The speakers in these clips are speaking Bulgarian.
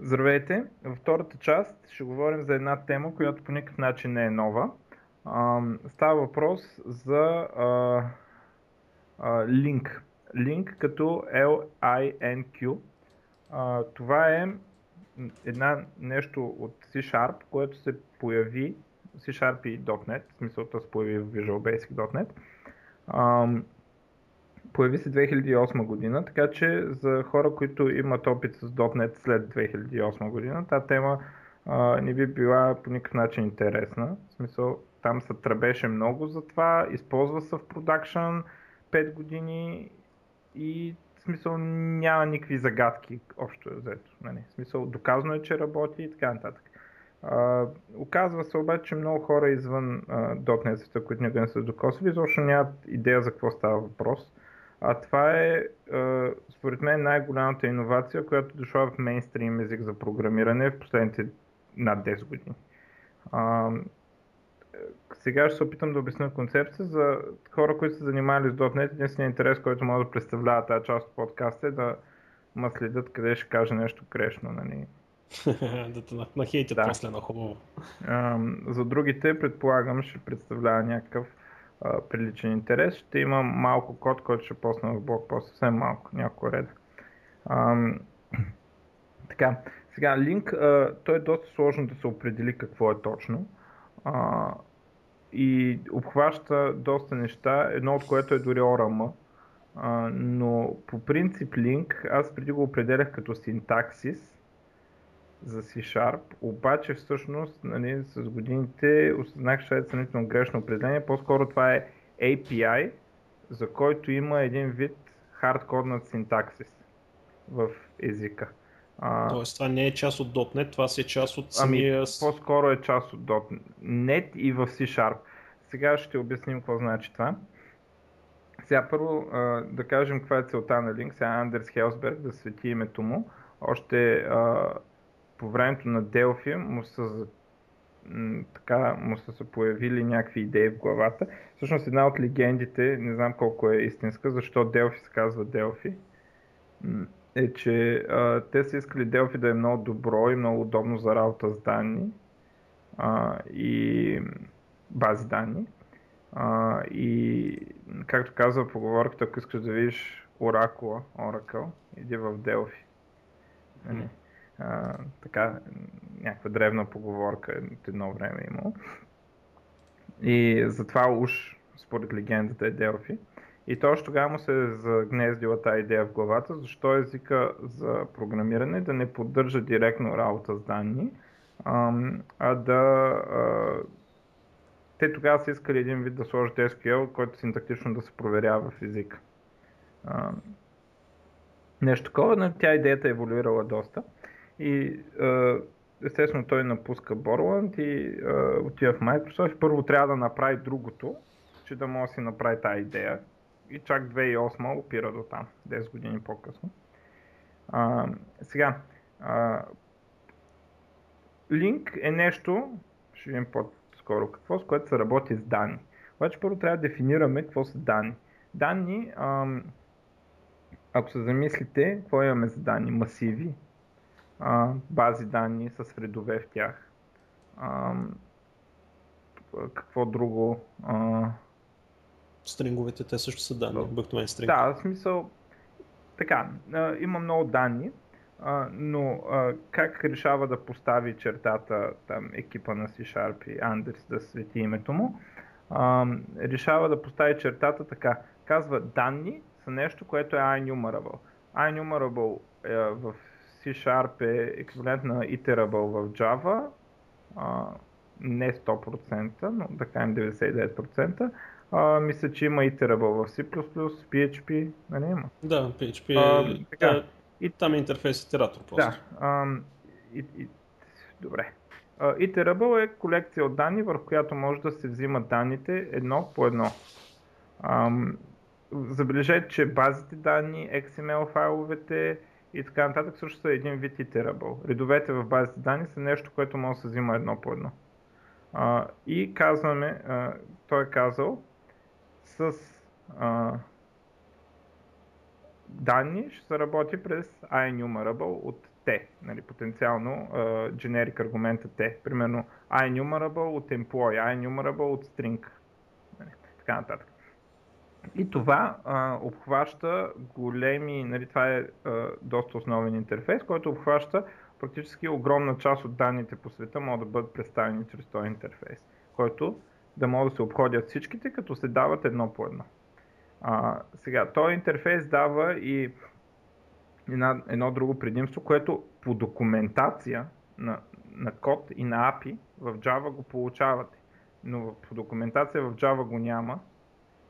Здравейте! Във втората част ще говорим за една тема, която по никакъв начин не е нова. Става въпрос за а, а, Link. Link като L-I-N-Q. А, това е една нещо от C-Sharp, което се появи C-Sharp и .NET, в смисъл да се появи в Visual Basic .NET. А, Появи се 2008 година, така че за хора, които имат опит с .NET след 2008 година, тази тема а, не би била по никакъв начин интересна. В смисъл, там се тръбеше много за това, използва се в продакшн 5 години и в смисъл няма никакви загадки общо е взето. Нали? В смисъл, доказано е, че работи и така нататък. Uh, оказва се обаче, че много хора извън .NET света, които никога не са докосвали, изобщо нямат идея за какво става въпрос. А това е, според мен, най-голямата иновация, която дошла в мейнстрим език за програмиране в последните над 10 години. А, сега ще се опитам да обясня концепция за хора, които се занимавали с .NET. Единственият интерес, който може да представлява тази част от подкаста е да ма следят къде ще каже нещо грешно. Нали? да те нахейтят да. после на хубаво. А, за другите, предполагам, ще представлява някакъв приличен интерес. Ще има малко код, който ще посна в блокпост, съвсем малко, няколко реда. А, така, сега линк, а, той е доста сложно да се определи какво е точно. А, и обхваща доста неща, едно от което е дори ORM, но по принцип линк аз преди го определях като синтаксис, за C-Sharp, обаче всъщност нали, с годините осъзнах, че е сравнително грешно определение. По-скоро това е API, за който има един вид хардкоднат синтаксис в езика. А, Тоест това не е част от .NET, това си е част от самия... Ами, по-скоро е част от .NET и в C-Sharp. Сега ще обясним какво значи това. Сега първо да кажем каква е целта на Link. Сега Андерс Хелсберг да свети името му. Още а, по времето на Делфи му са, така, му са се появили някакви идеи в главата. Всъщност една от легендите, не знам колко е истинска, защо Делфи се казва Делфи, е, че а, те са искали Делфи да е много добро и много удобно за работа с данни а, и бази данни. А, и както казва поговорката, ако искаш да видиш оракула, Oracle, иди в Делфи. Mm така, някаква древна поговорка от едно време е имало. И затова уж, според легендата, е Делфи. И точно тогава му се е загнездила тази идея в главата, защо езика за програмиране да не поддържа директно работа с данни, а да... Те тогава са искали един вид да сложат SQL, който синтактично да се проверява в езика. нещо такова, но тя идеята е еволюирала доста. И естествено той напуска Борланд и отива в Microsoft. Първо трябва да направи другото, че да може да си направи тази идея. И чак 2008 опира до там, 10 години по-късно. А, сега, а, Link е нещо, ще видим по-скоро какво, с което се работи с данни. Обаче първо трябва да дефинираме какво са данни. Данни, а, ако се замислите, какво имаме за данни? Масиви, а, бази данни с редове в тях. А, какво друго? А... Стринговете, те също са данни, обикновени стринги. Да, в смисъл, така, а, има много данни, а, но а, как решава да постави чертата там, екипа на C-Sharp и Андерс да свети името му, а, решава да постави чертата така. Казва данни са нещо, което е iNumerable. iNumerable е, в C-Sharp е еквивалент на iterable в Java, а, не 100%, но да кажем 99%. А, мисля, че има iterable в C++, PHP, нали има? Да, PHP а, е, така. Да, и там е интерфейс итератор просто. Да, а, и, и, добре. Uh, iterable е колекция от данни, върху която може да се взимат данните едно по едно. Um, забележете, че базите данни, XML файловете, и така нататък също са един вид iterable. Редовете в базите данни са нещо, което може да се взима едно по едно. А, и казваме, а, той е казал, с а, данни ще се работи през iNumerable от T, нали, по потенциално generic аргумента те. Примерно iNumerable от employee, iNumerable от string. Нали, така нататък. И това а, обхваща големи, нали, това е а, доста основен интерфейс, който обхваща практически огромна част от данните по света могат да бъдат представени чрез този интерфейс, който да могат да се обходят всичките, като се дават едно по едно. А, сега, този интерфейс дава и една, едно друго предимство, което по документация на, на код и на API в Java го получавате. Но по документация в Java го няма.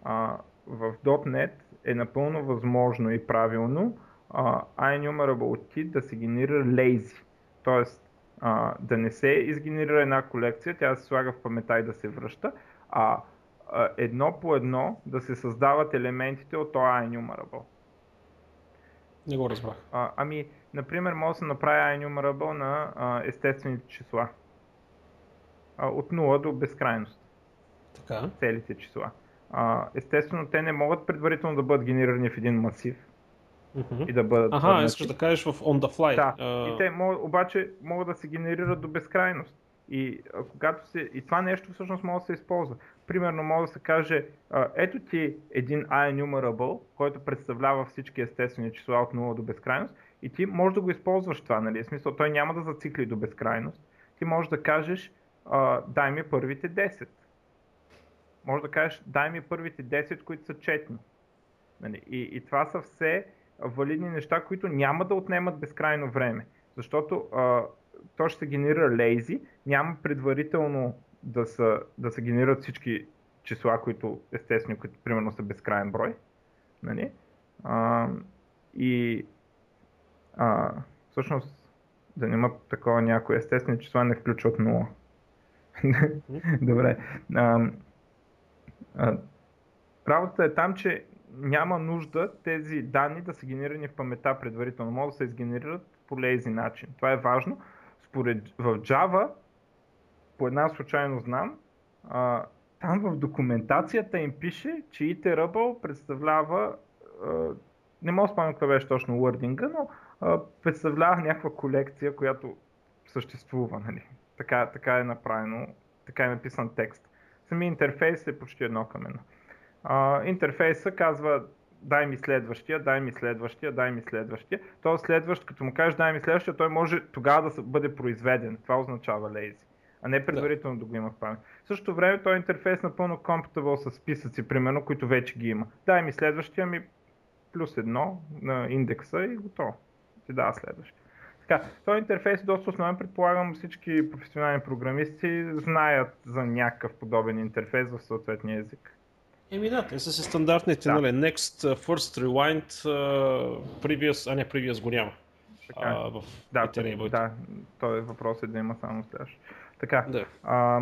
А, в .NET е напълно възможно и правилно uh, iNumerable да се генерира lazy. Тоест uh, да не се изгенерира една колекция, тя да се слага в памета и да се връща, а uh, едно по едно да се създават елементите от този iNumerable. Не го разбрах. А, ами, например, може да се направи iNumerable на а, естествените числа. А, от 0 до безкрайност. Така. Целите числа. А, естествено, те не могат предварително да бъдат генерирани в един масив Mm-hmm. и да бъдат. Аха, върнати. искаш да кажеш в on the fly. Да. А, И те могат, обаче могат да се генерират до безкрайност. И, а, когато се, и това нещо всъщност може да се използва. Примерно може да се каже, а, ето ти един iNumerable, който представлява всички естествени числа от 0 до безкрайност и ти можеш да го използваш това, нали? В смисъл, той няма да зацикли до безкрайност. Ти можеш да кажеш, а, дай ми първите 10. Може да кажеш, дай ми първите 10, които са четни. Нали? И, и това са все валидни неща, които няма да отнемат безкрайно време. Защото а, то ще се генерира lazy, няма предварително да, са, да се генерират всички числа, които естествено, които примерно са безкрайен брой. Нали? А, и а, всъщност да няма такова някои естествени числа не включват 0. Добре. А, работата е там, че няма нужда тези данни да са генерирани в памета предварително. Могат да се изгенерират по лези начин. Това е важно. Според в Java, по една случайно знам, а, там в документацията им пише, че iterable представлява, а, не мога да спомня какво беше точно wordinga, но а, представлява някаква колекция, която съществува. Нали? Така, така е направено, така е написан текст. Самия интерфейс е почти едно към едно. Интерфейса казва дай ми следващия, дай ми следващия, дай ми следващия. То следващ, като му кажеш дай ми следващия, той може тогава да бъде произведен. Това означава lazy. А не предварително да, да го има в памет. В същото време този интерфейс е напълно compatible с списъци, примерно, които вече ги има. Дай ми следващия ми плюс едно на индекса и готово. Ти дава следващия. Така, този интерфейс е доста основен. Предполагам всички професионални програмисти знаят за някакъв подобен интерфейс в съответния език. Еми да, те са си стандартните, да. нали, next, first, rewind, uh, previous, а не previous го няма. Така, а, в да, Iterable. да, този въпрос е да има само следващ. Така, да. а,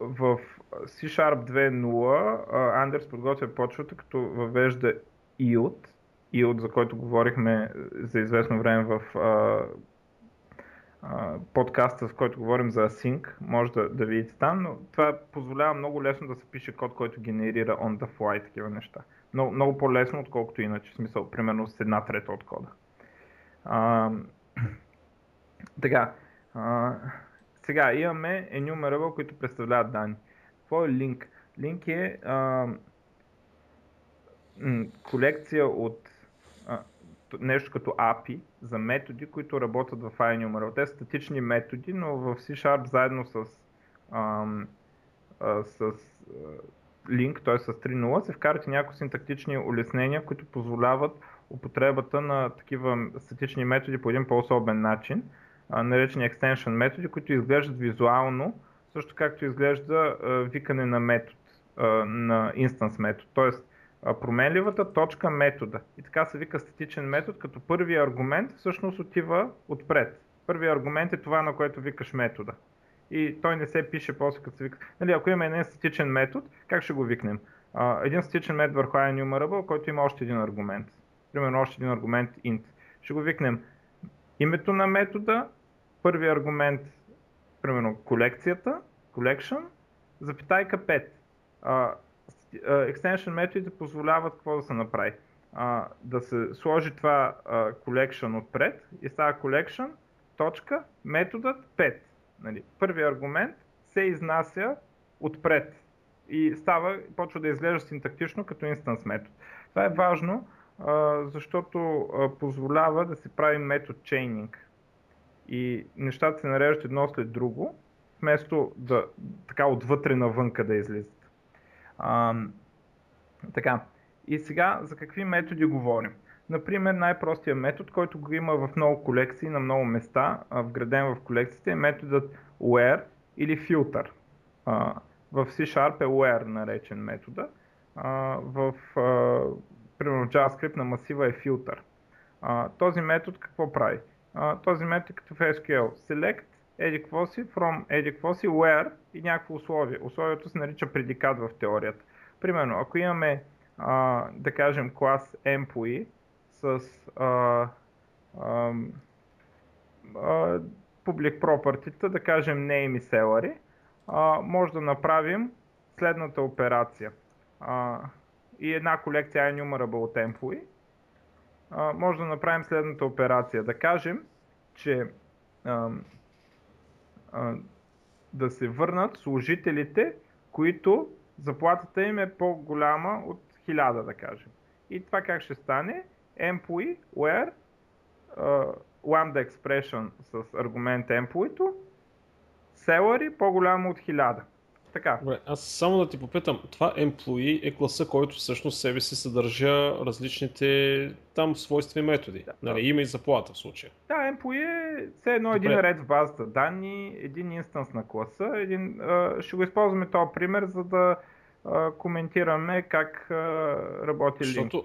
в C-Sharp 2.0 Андерс подготвя почвата, като въвежда IOT, IOT, за който говорихме за известно време в а, подкаста, в който говорим за Async, може да, да видите там, но това позволява много лесно да се пише код, който генерира on the fly такива неща. Много, много по-лесно, отколкото иначе, в смисъл, примерно с една трета от кода. А, така, а, сега имаме enumerable, които представляват данни. Какво е link? Link е а, колекция от нещо като API за методи, които работят в iNumeral. Те са статични методи, но в C-Sharp заедно с, ам, а, с link, т.е. с 3.0, се вкарат и някои синтактични улеснения, които позволяват употребата на такива статични методи по един по-особен начин, наречени extension методи, които изглеждат визуално, също както изглежда викане на метод, на instance метод. Тоест, променливата точка метода. И така се вика статичен метод, като първият аргумент всъщност отива отпред. Първият аргумент е това, на което викаш метода. И той не се пише после като се вика. Нали, ако има един статичен метод, как ще го викнем? А, един статичен метод върху iNumerable, който има още един аргумент. Примерно още един аргумент int. Ще го викнем името на метода, първи аргумент, примерно колекцията, collection, запитайка 5. А, extension методите позволяват какво да се направи. А, да се сложи това а, collection отпред и става collection, точка, методът 5. Нали, първият аргумент се изнася отпред и става, почва да изглежда синтактично като инстанс метод. Това е важно, защото позволява да се прави метод чейнинг. И нещата се нареждат едно след друго, вместо да така отвътре навънка да излизат. А, така, и сега за какви методи говорим? Например, най-простият метод, който го има в много колекции на много места, вграден в колекциите, е методът where или filter. В C-Sharp е where наречен метода. В, примерно в JavaScript на масива е filter. Този метод какво прави? Този метод е като в SQL. Select еди какво си, from еди какво си, where и някакво условие. Условието се нарича предикат в теорията. Примерно, ако имаме да кажем клас employee, с а, а, а, public property, да кажем name и salary, а, може да направим следната операция. А, и една колекция enumerable employee. А, може да направим следната операция. Да кажем, че а, да се върнат служителите, които заплатата им е по-голяма от 1000, да кажем. И това как ще стане? employee where uh, lambda expression с аргумент employee salary по-голямо от 1000. Така. Добре, аз само да ти попитам, това employee е класа, който всъщност себе си съдържа различните там свойствени методи. Да, нали, има и заплата в случая. Да, employee е все едно Добре. един ред в базата данни, един инстанс на класа. Един, а, ще го използваме този пример, за да а, коментираме как а, работи Защото, link.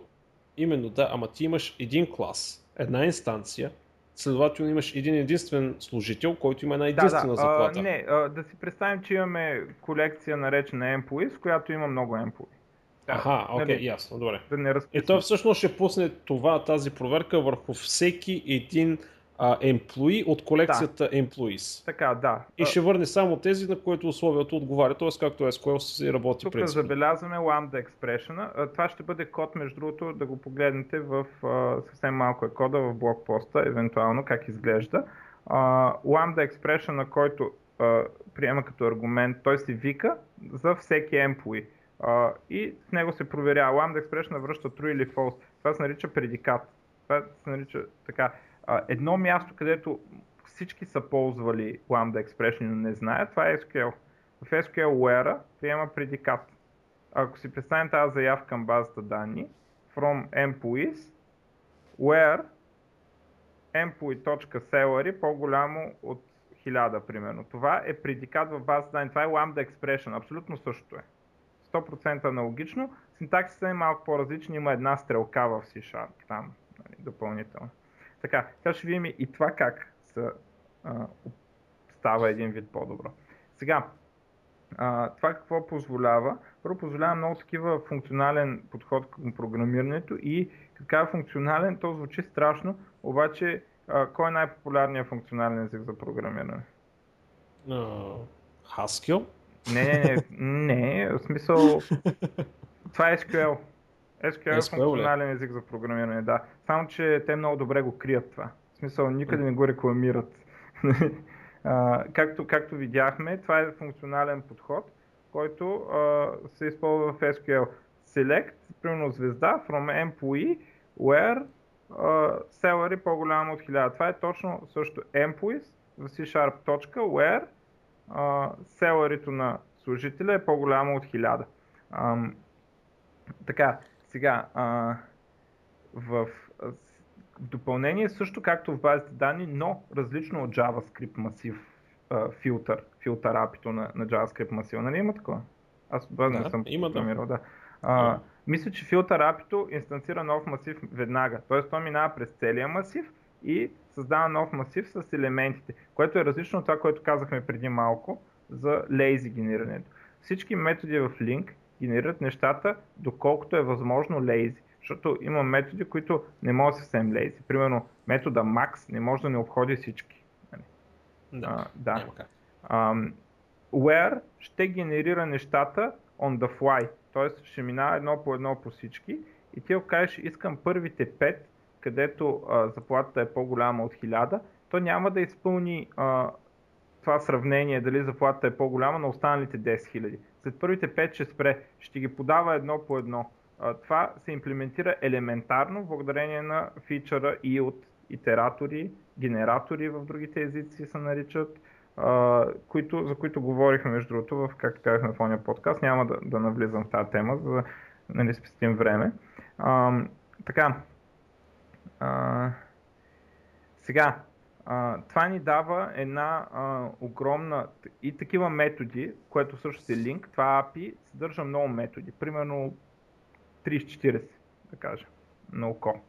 Именно, да, ама ти имаш един клас, една инстанция, следователно имаш един единствен служител, който има една единствена да, да. заплата. А, не, а, да си представим, че имаме колекция наречена employees, в която има много employee. Да, Аха, окей, okay, нали, ясно, добре. Да не И той всъщност ще пусне това, тази проверка върху всеки един а, employee от колекцията да. employees. Така, да. И ще върне само тези, на които условието отговаря, т.е. както SQL си работи Тук принципно. забелязваме lambda expression. Това ще бъде код, между другото, да го погледнете в съвсем малко е кода в блокпоста, евентуално как изглежда. Lambda expression, на който приема като аргумент, той се вика за всеки employee. и с него се проверява. Lambda expression връща true или false. Това се нарича предикат. Това се нарича така едно място, където всички са ползвали Lambda Expression, но не знаят, това е SQL. В SQL where приема предикат. Ако си представим тази заявка към базата данни, from employees, where employee.salary по-голямо от 1000, примерно. Това е предикат в базата данни. Това е Lambda Expression. Абсолютно същото е. 100% аналогично. Синтаксите е малко по-различни. Има една стрелка в C-Sharp там, нали, допълнително. Така, сега ще видим и това как са, а, става един вид по-добро. Сега, а, това какво позволява? Първо позволява много такива функционален подход към програмирането и така е функционален, то звучи страшно, обаче а, кой е най-популярният функционален език за програмиране? Uh, Haskell? Не, не, не, не, в смисъл, това е SQL. SQL, е функционален език за програмиране, да. Само, че те много добре го крият това. В смисъл, никъде не го рекламират. а, както, както видяхме, това е функционален подход, който а, се използва в SQL. Select, примерно звезда, from employee, where uh, salary по-голямо от 1000. Това е точно също employees в C-Sharp точка, where uh, salary на служителя е по-голямо от 1000. Um, така, сега, а, в, в допълнение също както в базите данни, но различно от JavaScript масив а, филтър, филтър апито на, на JavaScript масива. Нали има такова? Аз да, не съм има, да. да. А. Мисля, че филтър апито инстанцира нов масив веднага. Тоест той минава през целия масив и създава нов масив с елементите, което е различно от това, което казахме преди малко за lazy генерирането. Всички методи в Link генерират нещата, доколкото е възможно lazy. Защото има методи, които не могат съвсем lazy. Примерно метода max не може да не обходи всички. Нали? Да, а, да. Um, where ще генерира нещата on the fly. Т.е. ще минава едно по едно по всички и ти ако кажеш искам първите 5, където а, заплатата е по-голяма от 1000, то няма да изпълни а, това сравнение дали заплатата е по-голяма на останалите 10 000. След първите 5 ще спре, ще ги подава едно по едно. Това се имплементира елементарно благодарение на фичъра и от итератори, генератори в другите езици се наричат, които, за които говорихме между другото, в, както казахме в ония подкаст. Няма да, да навлизам в тази тема, за да нали, спестим време. А, така. А, сега, а, това ни дава една а, огромна и такива методи, което също е линк. Това API съдържа много методи, примерно 30-40, да кажем, на око.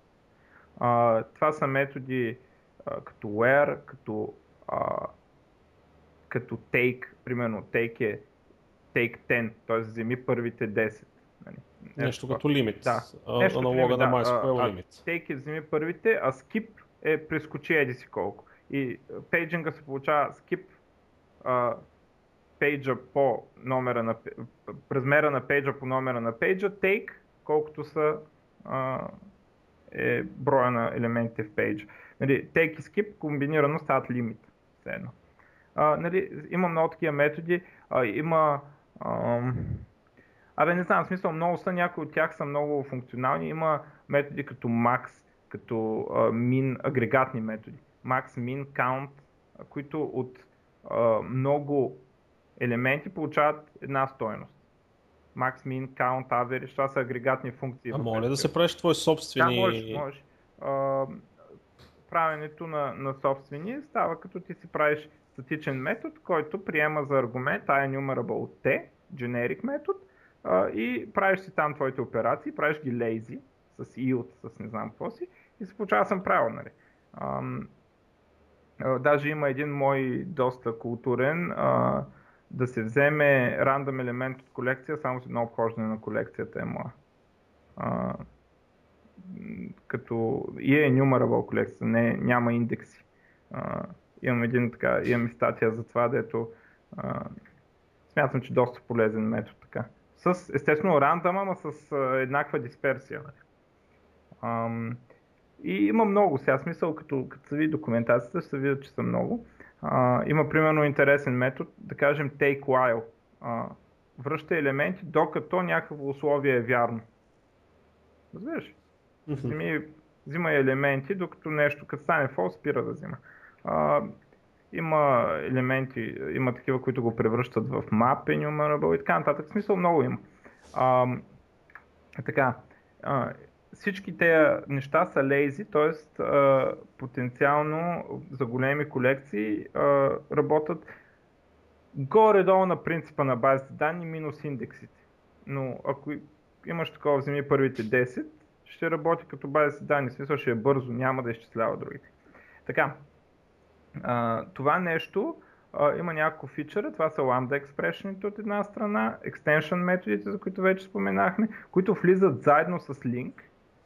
А, това са методи а, като where, като, а, като take, примерно take е take 10, т.е. вземи първите 10. Нали? Нещо, нещо като лимит. Да. Нещо аналога на MySQL лимит. Take е вземи първите, а skip е прескочи еди си колко. И пейджинга се получава а, пейджа по номера на размера на пейджа по номера на пейджа, take колкото са а, е броя на елементите в пейджа. Нали, take и skip комбинирано стават лимит. А, нали, има много такива методи. А, има. Абе, не знам, в смисъл много са, някои от тях са много функционални. Има методи като max, като min, агрегатни методи. Max, min, count, които от а, много елементи получават една стойност. Max, min, count, average, това са агрегатни функции. А моля да се правиш твои собствени... Да, можеш, можеш. А, правенето на, на собствени става като ти си правиш статичен метод, който приема за аргумент IEnumerable T, generic метод, а, и правиш си там твоите операции, правиш ги lazy, с yield, с не знам какво си, и се получава съм правил, нали. А, а, даже има един мой доста културен, а, да се вземе рандом елемент от колекция, само с едно обхождане на колекцията е моя. А, като и е enumerable колекция, не, няма индекси. А, имам един така, имам и статия за това, дето а, смятам, че доста полезен метод така. С, естествено, рандъм, ама с а, еднаква дисперсия. А, и има много сега, смисъл, като, като се види документацията, ще се видят, че са много. А, има примерно интересен метод, да кажем take while. А, връща елементи, докато някакво условие е вярно. Разбираш? Взими, взима елементи, докато нещо, като стане false, спира да взима. А, има елементи, има такива, които го превръщат в map, enumerable и така нататък. В смисъл много има. А, така, а, всички тези неща са лейзи, т.е. потенциално за големи колекции работят горе-долу на принципа на базите данни минус индексите. Но ако имаш такова, вземи първите 10, ще работи като база данни, смисъл ще е бързо, няма да изчислява другите. Така, това нещо има няколко фичъра, това са lambda expression от една страна, extension методите, за които вече споменахме, които влизат заедно с link,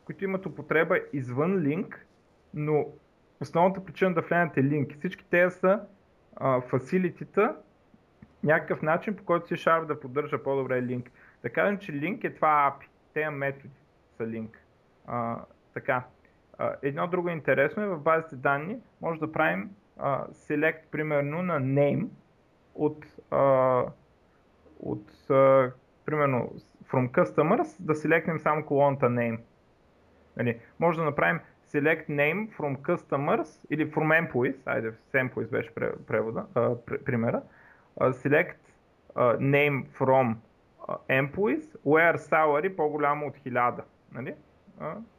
които имат употреба извън link, но основната причина да влянат е link. Всички те са фасилитита, някакъв начин, по който си Sharp да поддържа по-добре link. Да кажем, че link е това API, тези методи са link. А, така. А, едно друго интересно е в базите данни може да правим а, select примерно на name от, а, от а, примерно from customers да селектнем само колоната name. Нали, може да направим select name from customers или from employees, айде employees беше превода, а, примера, uh, select uh, name from uh, employees, where salary по-голямо от 1000. Нали?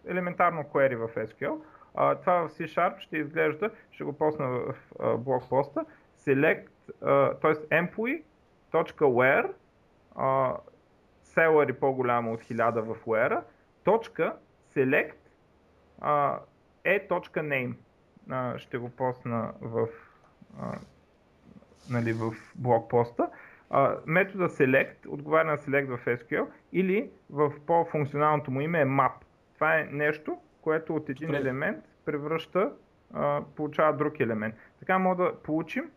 елементарно query в SQL. А, това в C-Sharp ще изглежда, ще го посна в а, блокпоста, select, т.е. employee.where а, salary по-голямо от 1000 в where, точка select а, е точка name. А, ще го посна в, а, нали, в блокпоста. А, метода select отговаря на select в SQL или в по-функционалното му име е map. Това е нещо, което от един елемент превръща, а, получава друг елемент. Така може да получим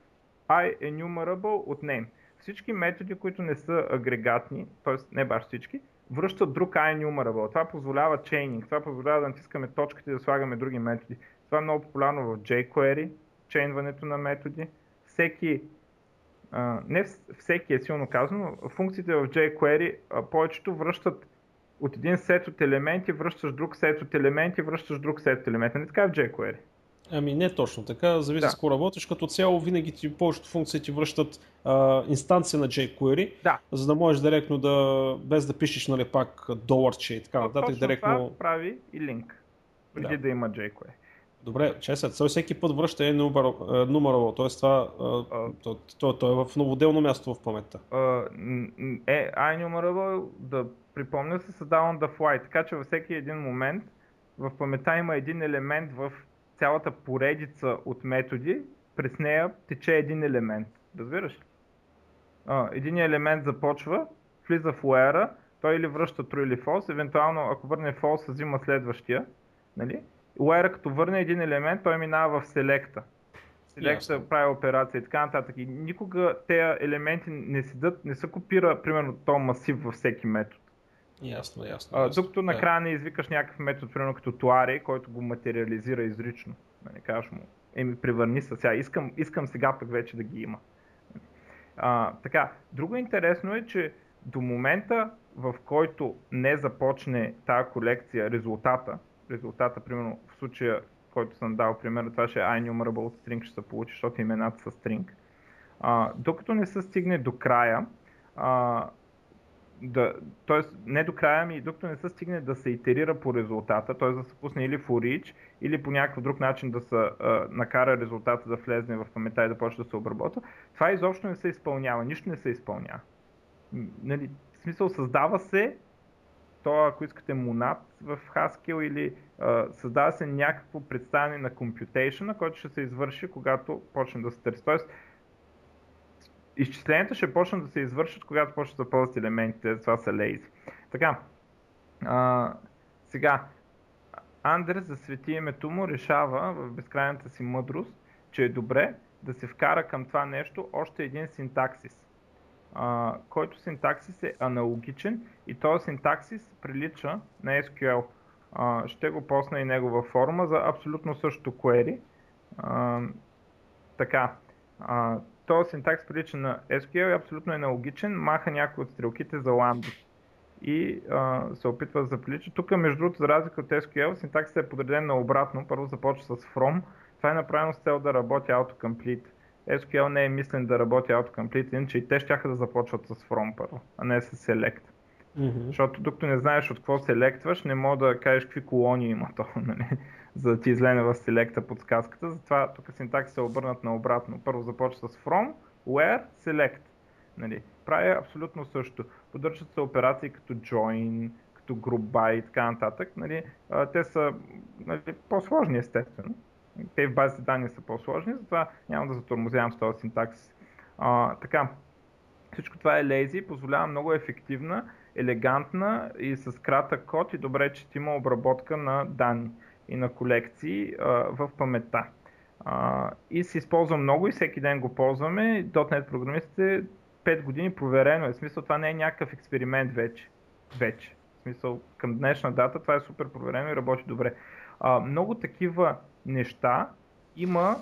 IEnumerable от name. Всички методи, които не са агрегатни, т.е. не баш всички, връщат друг IEnumerable. Това позволява chaining, това позволява да натискаме точките и да слагаме други методи. Това е много популярно в jQuery, чейнването на методи. Всеки, а, не всеки е силно казано, функциите в jQuery а, повечето връщат от един сет от елементи, връщаш друг сет от елементи, връщаш друг сет от елементи. Не така в jQuery. Ами не точно така, зависи да. с какво работиш. Като цяло винаги ти повечето функции ти връщат а, инстанция на jQuery, да. за да можеш директно да, без да пишеш нали, пак доларче и така нататък, директно... Това прави и линк, преди да, да има jQuery. Добре, чесът, той всеки път връща е numero, т.е. това то, то, то, е в новоделно място в паметта. Е, iNumerable, да припомня, се създава on the fly, така че във всеки един момент в паметта има един елемент в цялата поредица от методи, през нея тече един елемент. Разбираш ли? един елемент започва, влиза в where той или връща true или false, евентуално ако върне false, взима следващия. Нали? Where като върне един елемент, той минава в selecta. Selecta прави операция и така нататък. И никога тези елементи не седат, не се копира, примерно, този масив във всеки метод. Ясно, ясно. А, докато накрая не извикаш някакъв метод, примерно като туари, който го материализира изрично. Да не кажеш му, еми превърни се сега, искам, искам сега пък вече да ги има. А, така, друго интересно е, че до момента, в който не започне тази колекция, резултата, резултата, примерно в случая, който съм дал, примерно това ще е iNumerable от string, ще се получи, защото имената са string. А, докато не се стигне до края, а, да, т.е. не до края ми, докато не се стигне да се итерира по резултата, т.е. да се пусне или reach, или по някакъв друг начин да се а, накара резултата да влезне в паметта и да почне да се обработва, това изобщо не се изпълнява, нищо не се изпълнява. Нали, в смисъл създава се то, ако искате монад в Haskell или а, създава се някакво представяне на computation, който ще се извърши, когато почне да се търси. Тоест, изчисленията ще почнат да се извършат, когато почнат да ползват елементите, това са лейзи. Така, а, сега, Андерс за свети името му решава в безкрайната си мъдрост, че е добре да се вкара към това нещо още един синтаксис, а, който синтаксис е аналогичен и този синтаксис прилича на SQL. А, ще го посна и негова форма за абсолютно същото query. А, така, а, този синтакс прилича на SQL абсолютно е аналогичен, маха някои от стрелките за lambda и а, се опитва да заприлича. Тук, между другото, за разлика от SQL, синтаксът е подреден на обратно. Първо започва с from. Това е направено с цел да работи autocomplete. SQL не е мислен да работи autocomplete, иначе и те ще да започват с from първо, а не с select. Mm-hmm. Защото докато не знаеш от какво селектваш, не мога да кажеш какви колони има то. Нали? За да ти излезе в селекта подсказката. Затова тук синтакси се обърнат наобратно. Първо започва с from, where, select. Нали, прави абсолютно също. Поддържат се операции като join, като group by и така нататък. Нали, те са нали, по-сложни естествено. Те в базите данни са по-сложни, затова няма да затормозявам с този синтаксис. А, така, всичко това е lazy, позволява много ефективна, елегантна и с кратък код и добре четима обработка на данни и на колекции а, в паметта. А, и се използва много и всеки ден го ползваме. .NET програмистите 5 години проверено е. В смисъл това не е някакъв експеримент вече. Вече. В смисъл към днешна дата това е супер проверено и работи добре. А, много такива неща има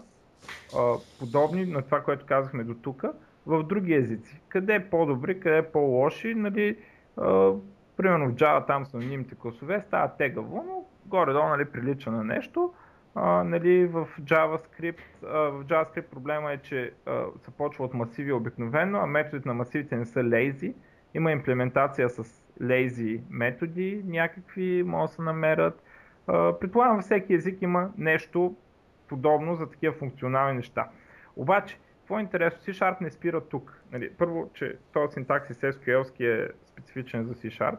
а, подобни на това, което казахме до тук, в други езици. Къде е по-добри, къде е по-лоши, нали, а, примерно в Java там с анонимните класове става тегаво, но горе-долу нали, прилича на нещо. А, нали, в, JavaScript, а, в JavaScript проблема е, че а, се почва от масиви обикновено, а методите на масивите не са lazy. Има имплементация с lazy методи, някакви могат да се намерят. А, предполагам, във всеки език има нещо подобно за такива функционални неща. Обаче, какво е интересно, C-Sharp не спира тук. Нали, първо, че този синтаксис SQL е специфичен за C-Sharp.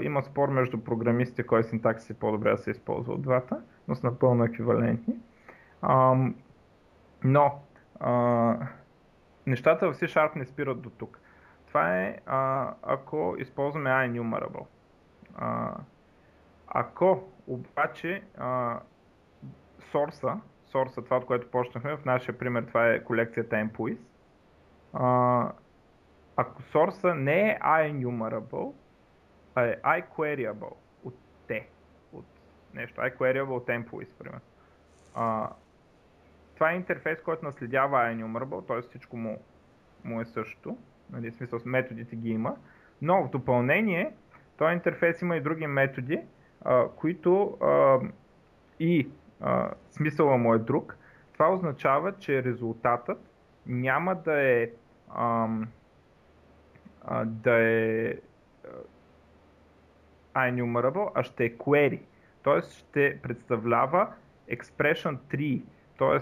Има спор между програмистите, кой синтаксис е по-добре да се използва от двата, но са напълно еквивалентни. Um, но uh, нещата в C-Sharp не спират до тук. Това е uh, ако използваме iNumerable. Uh, ако обаче сорса, сорса, това от което почнахме, в нашия пример това е колекцията uh, ако сорса не е iNumerable, а е iQueryable от T, от нещо, iQueryable от Employees, примерно. А, това е интерфейс, който наследява iEnumerable, т.е. всичко му, му е същото, нали, в смисъл методите ги има, но в допълнение този интерфейс има и други методи, а, които а, и а, смисъла му е друг. Това означава, че резултатът няма да е а, а, да е iNumerable, а ще е query. Т.е. ще представлява expression tree. Т.е.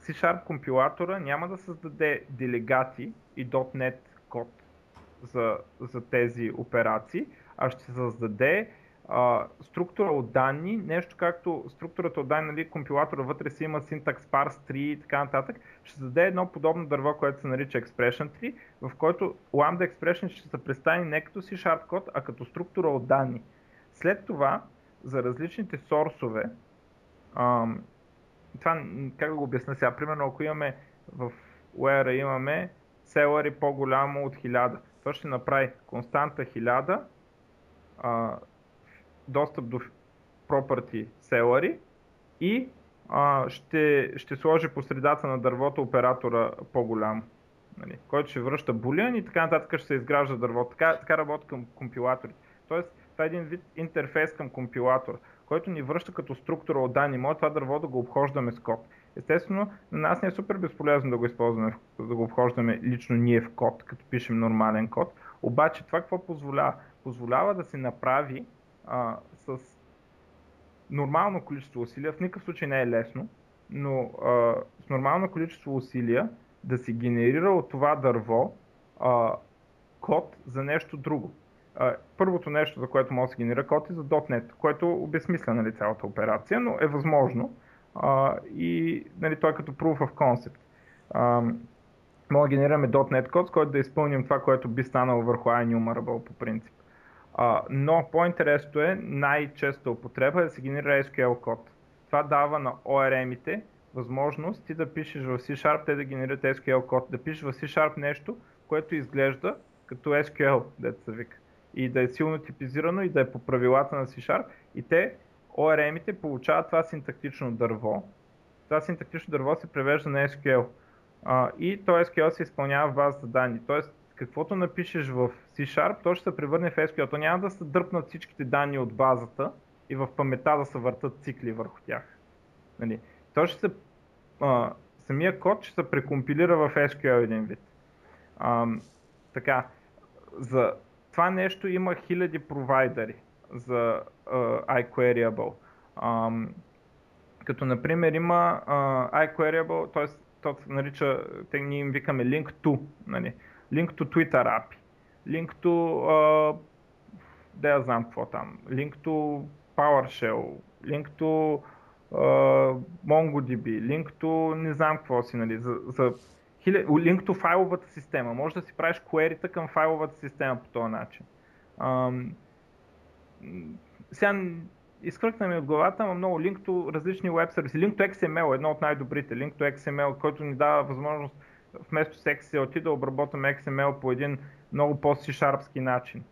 C-Sharp компилатора няма да създаде делегати и .NET код за, за тези операции, а ще създаде а, структура от данни, нещо както структурата от данни, нали, компилатора вътре си има syntax parse tree и така нататък, ще създаде едно подобно дърво, което се нарича expression tree, в който lambda expression ще се представи не като C-Sharp код, а като структура от данни. След това, за различните сорсове, това как да го обясня сега, примерно ако имаме в where имаме salary по-голямо от 1000, то ще направи константа 1000, а, достъп до property salary и а, ще, ще сложи по средата на дървото оператора по-голям, нали, който ще връща булиан и така нататък ще се изгражда дървото. Така, така работи към компилаторите. Тоест, това е един вид интерфейс към компилатор, който ни връща като структура от данни. Може това дърво да го обхождаме с код. Естествено, на нас не е супер безполезно да го използваме, да го обхождаме лично ние в код, като пишем нормален код. Обаче това какво позволява? Позволява да се направи а, с нормално количество усилия, в никакъв случай не е лесно, но а, с нормално количество усилия да се генерира от това дърво а, код за нещо друго. А, първото нещо, за което може да се генерира код е за .NET, което обезмисля нали, цялата операция, но е възможно а, и нали, той е като proof of concept. А, може да генерираме .NET код, с който да изпълним това, което би станало върху iNumerable по принцип. Но по-интересното е, най-честа употреба е да се генерира SQL код. Това дава на ORM-ите възможност ти да пишеш в C-Sharp, те да генерират SQL код, да пишеш в C-Sharp нещо, което изглежда като SQL, дето се вика. И да е силно типизирано и да е по правилата на C-Sharp. И те, ORM-ите, получават това синтактично дърво. Това синтактично дърво се превежда на SQL. А, и то SQL се изпълнява в базата данни. Тоест, каквото напишеш в C-Sharp, то ще се превърне в SQL. То няма да се дърпнат всичките данни от базата и в памета да се въртат цикли върху тях. Нали? То ще се, а, самия код ще се прекомпилира в SQL един вид. А, така, за това нещо има хиляди провайдери за uh, iQueryable. Um, като например има uh, iQueryable, т.е. то се нарича, те ние им викаме link to, нали? Link to Twitter API, link to, uh, да я знам какво там, link to PowerShell, link to uh, MongoDB, link to не знам какво си, нали, за, за link to файловата система. Може да си правиш query към файловата система по този начин. Um, сега изхвъркна ми от главата, но много link to различни веб сервиси. Link to XML е едно от най-добрите. Link to XML, който ни дава възможност вместо с Excel да обработваме XML по един много по-C-sharpски начин.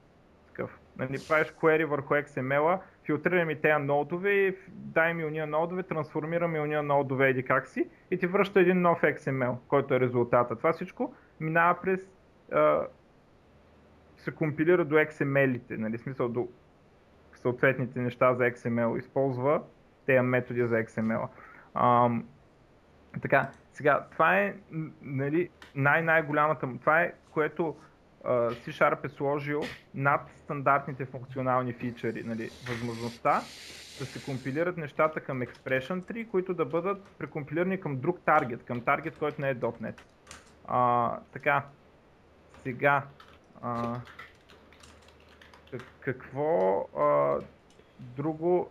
Такъв. Нали, правиш query върху XML-а, филтрираме тези нодове и дай ми уния нодове, трансформираме уния нодове или как си и ти връща един нов XML, който е резултата. Това всичко минава през а, се компилира до XML-ите, нали, смисъл до съответните неща за XML, използва тези методи за XML. А, така, сега, това е нали, най-най-голямата, това е което uh, C-Sharp е сложил над стандартните функционални фичери. Нали, възможността да се компилират нещата към Expression 3, които да бъдат прекомпилирани към друг таргет, към таргет, който не е .NET. Uh, така, сега, uh, какво uh, друго...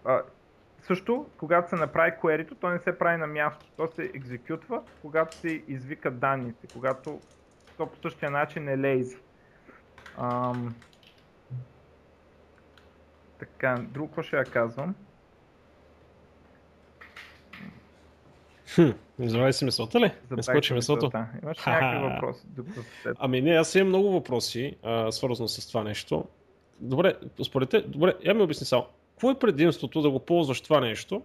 също, когато се направи query то не се прави на място. То се екзекютва, когато се извика данните, когато то по същия начин е lazy. Ам... Така, друго какво ще я казвам? Хм, забрави си мисълта ли? Не скочи мисълта. Имаш някакви въпроси? Ами не, аз имам много въпроси, свързано с това нещо. Добре, според те, добре, я ми обясни само. Какво е предимството да го ползваш това нещо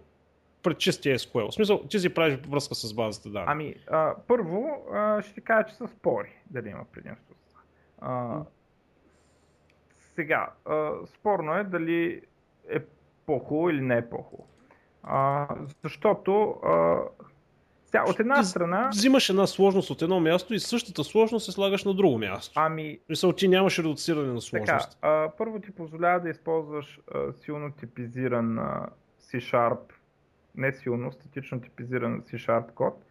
пред чистия SQL? В смисъл, ти си правиш връзка с базата данни. Ами, а, първо а, ще ти кажа, че са спори дали има предимство. А, сега, а, спорно е дали е по-хубаво или не е по-хубаво. А, защото сега, от една страна... Взимаш една сложност от едно място и същата сложност се слагаш на друго място. Ами... Мисъл, ти нямаш редуциране на сложност. Така, а, първо ти позволява да използваш а, силно типизиран а, C-Sharp, не силно, статично типизиран C-Sharp код,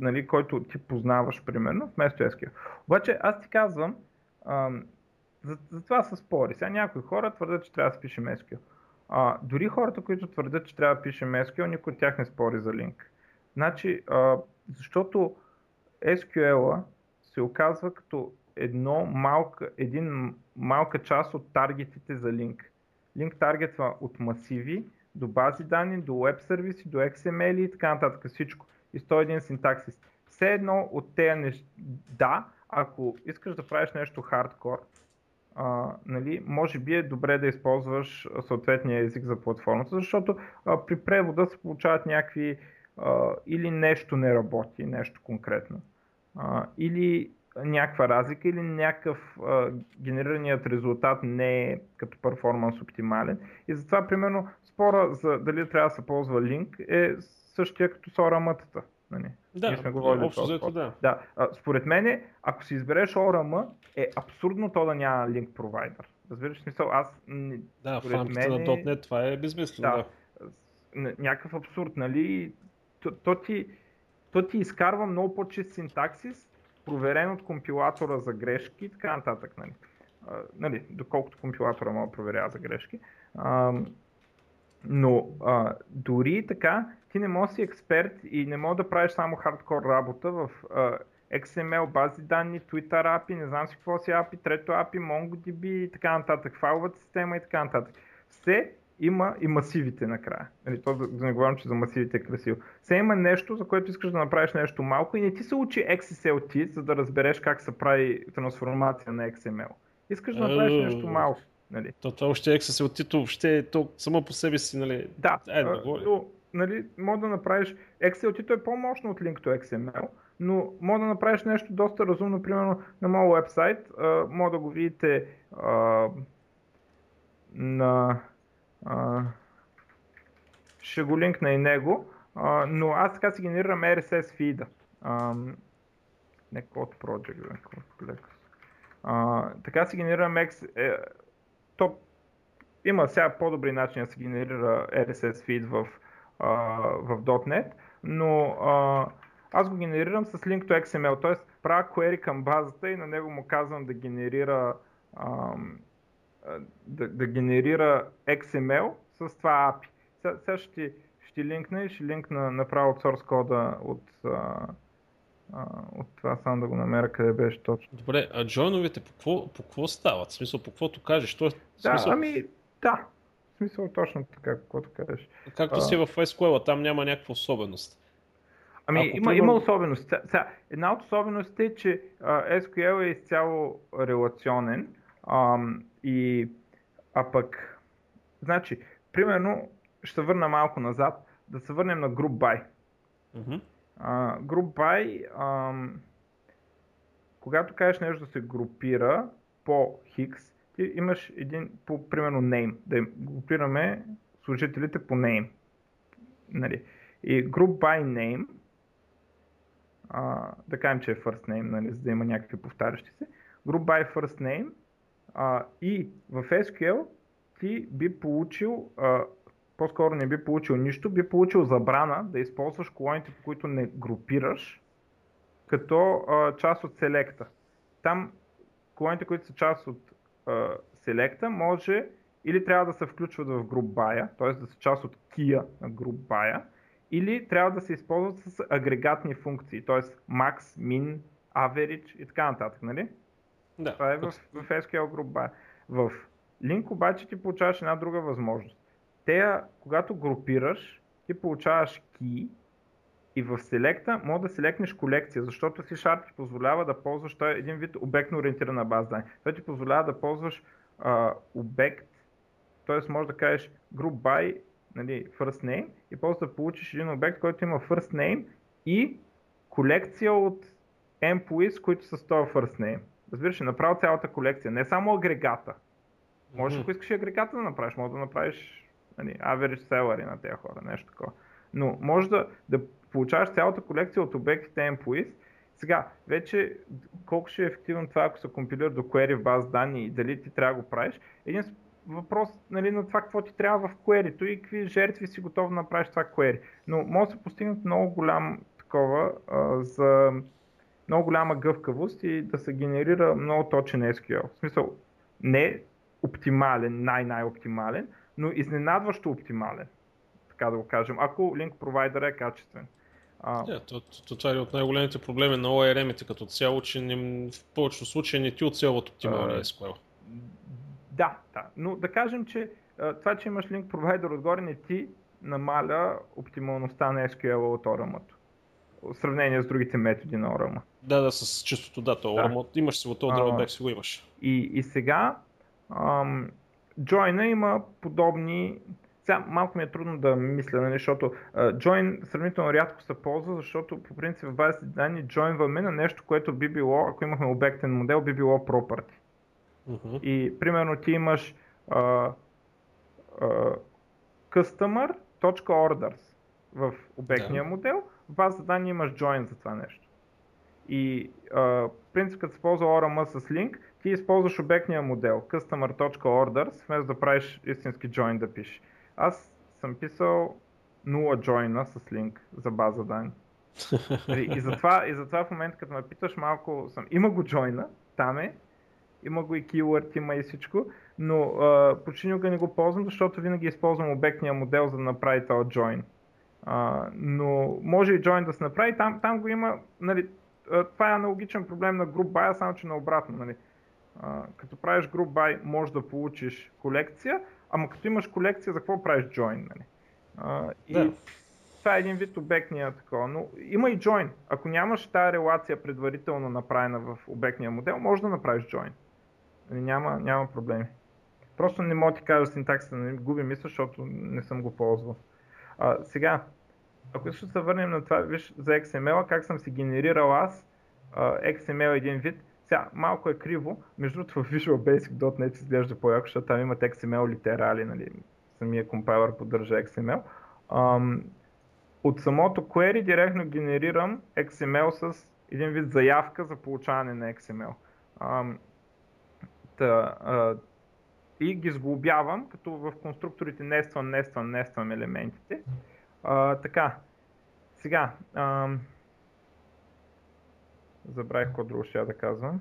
нали, който ти познаваш примерно, вместо SQL. Обаче аз ти казвам, а, за, за това са спори. Сега някои хора твърдят, че трябва да се пише SQL. А, дори хората, които твърдят, че трябва да пишем SQL, никой от тях не спори за линк. Значи, а, защото SQL се оказва като едно малка, един малка част от таргетите за линк. Линк таргетва от масиви до бази данни, до веб сервиси, до XML и така нататък всичко. И 101 синтаксис. Все едно от тези неща, да, ако искаш да правиш нещо хардкор, а, нали, може би е добре да използваш съответния език за платформата, защото а, при превода се получават някакви а, или нещо не работи, нещо конкретно, а, или някаква разлика, или някакъв а, генерираният резултат не е като перформанс оптимален. И затова, примерно, спора за дали трябва да се ползва линк е същия като с ORM-тата. Нали? Да, Ние сме говорили общо взето, да. да. А, според мен, ако си избереш ORM, е абсурдно то да няма линк провайдер. Разбираш смисъл, аз... Да, в рамките мен, на .NET това е безмислено. Да. да. Някакъв абсурд, нали? То, то, ти, то ти изкарва много по-чист синтаксис, проверен от компилатора за грешки и така нататък. Нали? А, нали, доколкото компилатора мога да проверява за грешки. А, но а, дори така, ти не можеш да си експерт и не можеш да правиш само хардкор работа в а, XML, бази данни, Twitter API, не знам си какво си API, трето API, MongoDB и така нататък, файловата система и така нататък. Все има и масивите накрая. Нали, то да, да не говорим, че за масивите е красиво. Все има нещо, за което искаш да направиш нещо малко и не ти се учи XSLT, за да разбереш как се прави трансформация на XML. Искаш да направиш нещо малко. Нали. То, това още XSLT, въобще е то само по себе си, нали? Да, е, да но, нали, може да направиш, XLT е по-мощно от Link to XML, но може да направиш нещо доста разумно, примерно на моят вебсайт, може да го видите а, на ще го линкна и него, но аз така си генерирам RSS фида. Не Code Project, не Code така си генерирам е, то, има сега по-добри начини да се генерира RSS фид в, а, в .NET, но а, аз го генерирам с link to XML, т.е. правя query към базата и на него му казвам да генерира а, да, да генерира XML с това API. Сега, сега ще, ще линкна и ще линкна направо от source кода от, а, а, от това само да го намеря къде беше точно. Добре, а джойновете по какво, по какво стават? В смисъл, по каквото кажеш? То е, да, смисъл... ами да. В смисъл точно така, каквото кажеш. Както а... си в SQL, там няма някаква особеност. Ами Ако има, има особеност. Сега, една от особеностите е, че а, SQL е изцяло релационен и а пък, значи, примерно, ще върна малко назад, да се върнем на Group By. Uh-huh. Uh, group By, uh, когато кажеш нещо да се групира по Хикс, ти имаш един, по, примерно, name, да групираме служителите по name. Нали. И group by name, а, да кажем, че е first name, нали, за да има някакви повтарящи се, group by first name а, и в SQL ти би получил, а, по-скоро не би получил нищо, би получил забрана да използваш колоните, по които не групираш, като а, част от селекта. Там колоните, които са част от а, селекта, може или трябва да се включват в group by, т.е. да са част от кия на group by, или трябва да се използват с агрегатни функции, т.е. max, min, average и така нататък, нали? Да. Това е в, в SQL By. В Link обаче ти получаваш една друга възможност. Те, когато групираш, ти получаваш key и в селекта може да селекнеш колекция, защото C Sharp ти позволява да ползваш, той е един вид обектно ориентирана база данни. Той ти позволява да ползваш а, обект, т.е. може да кажеш group by нали, first name и после да получиш един обект, който има first name и колекция от employees, които са с този first name. Разбираш, направо цялата колекция, не само агрегата. Може, mm-hmm. ако искаш агрегата да направиш, може да направиш нали, average salary на тези хора, нещо такова. Но може да, да получаваш цялата колекция от обектите employees. Сега, вече колко ще е ефективно това, ако се компилира до query в база данни и дали ти трябва да го правиш, един въпрос нали, на това какво ти трябва в query и какви жертви си готов да направиш това query. Но може да се постигнат много голям такова а, за много голяма гъвкавост и да се генерира много точен SQL. В смисъл, не оптимален, най-най-оптимален, но изненадващо оптимален, така да го кажем, ако link провайдер е качествен. А... Yeah, то, то, то, това е от най-големите проблеми на ORM-ите като цяло, че не, в повечето случаи не ти оцелват оптималния SQL. Да, да, но да кажем, че това, че имаш link провайдер отгоре не ти намаля оптималността на SQL от ORM-ато в сравнение с другите методи на ORM. Да, да, с чистото да, то ORM, да. имаш си от drawback, си го имаш. И, и сега ам, Join има подобни сега малко ми е трудно да мисля, нали, защото uh, join сравнително рядко се ползва, защото по принцип в базите данни joinваме на нещо, което би било, ако имахме обектен модел, би било property. Uh-huh. И примерно ти имаш uh, uh, customer.orders в обектния yeah. модел, в база данни имаш join за това нещо. И uh, принцип, като се ползва ORM с link, ти използваш обектния модел customer.orders, вместо да правиш истински join да пишеш. Аз съм писал 0 join с линк за база данни. И затова, и затова в момента, като ме питаш малко, съм, има го join там е, има го и keyword, има и всичко, но а, почти никога не го ползвам, защото винаги използвам обектния модел, за да направи този join. А, но може и join да се направи, там, там го има, нали, това е аналогичен проблем на group buy, само че наобратно. Нали. А, като правиш group buy, може да получиш колекция, ама като имаш колекция, за какво правиш join? Нали? А, и да. това е един вид обектния такова, но има и join. Ако нямаш тази релация предварително направена в обектния модел, може да направиш join. Нали, няма, няма проблеми. Просто не мога да ти кажа синтаксата, не губи мисъл, защото не съм го ползвал. А, сега, ако ще се върнем на това, виж за XML, как съм си генерирал аз XML един вид, сега, малко е криво, между другото в Visual Basic .NET изглежда по-яко, защото там имат XML литерали, нали, самия компайлър поддържа XML. Ам, от самото query директно генерирам XML с един вид заявка за получаване на XML. Ам, та, а, и ги сглобявам, като в конструкторите нествам, нествам, нествам елементите. А, така, сега, ам, Забравих какво друго ще я да казвам.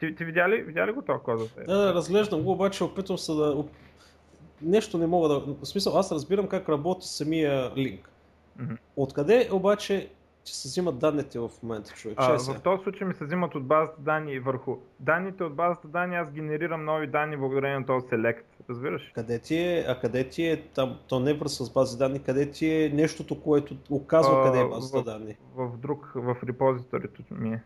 Ти, ти видя, ли, видя ли го това коза? Да, да, разглеждам го, обаче опитвам се да... Нещо не мога да... В смисъл, аз разбирам как работи самия линк. Mm-hmm. Откъде обаче че се взимат данните в момента, човек? А, в този случай ми се взимат от базата данни върху данните от базата данни, аз генерирам нови данни благодарение на този select, разбираш? Къде ти е, а къде ти е, там, то не е с база данни, къде ти е нещото, което оказва а, къде е базата в, данни? В, в друг, в репозиторито ми е.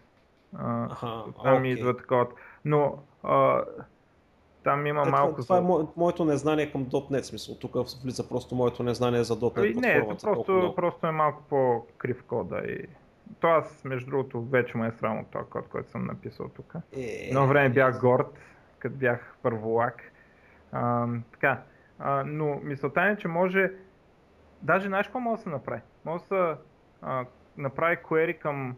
А, Аха, там ми идва такова. Но а, там има е, малко. Това, това е мо, моето незнание към .NET смисъл. Тук влиза просто моето незнание за .NET. Ами, не, просто, просто е малко по-крив кода. И... То аз, между другото, вече ме е срам от този код, който съм написал тук. Е... Едно време бях горд, като бях първолак. А, така, а, но мисълта е, че може... Даже знаеш какво може да се направи? Може да се а, направи query към,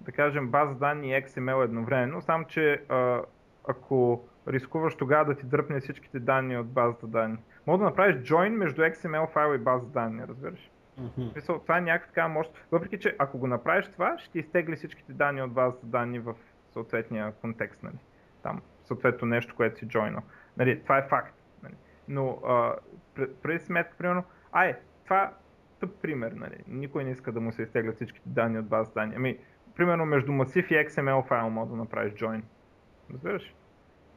да кажем, база данни и XML едновременно, само че а, ако рискуваш тогава да ти дръпне всичките данни от базата данни. Мога да направиш join между XML файл и база данни, разбираш? Mm-hmm. Това е някаква така мощ. Въпреки, че ако го направиш това, ще ти изтегли всичките данни от базата данни в съответния контекст. Нали? Там, съответно нещо, което си joinал. Нали, това е факт. Нали? Но а, преди сметка, примерно, ай, това тъп пример, нали? Никой не иска да му се изтеглят всичките данни от база данни. Ами, примерно между масив и XML файл мога да направиш join. Разбираш?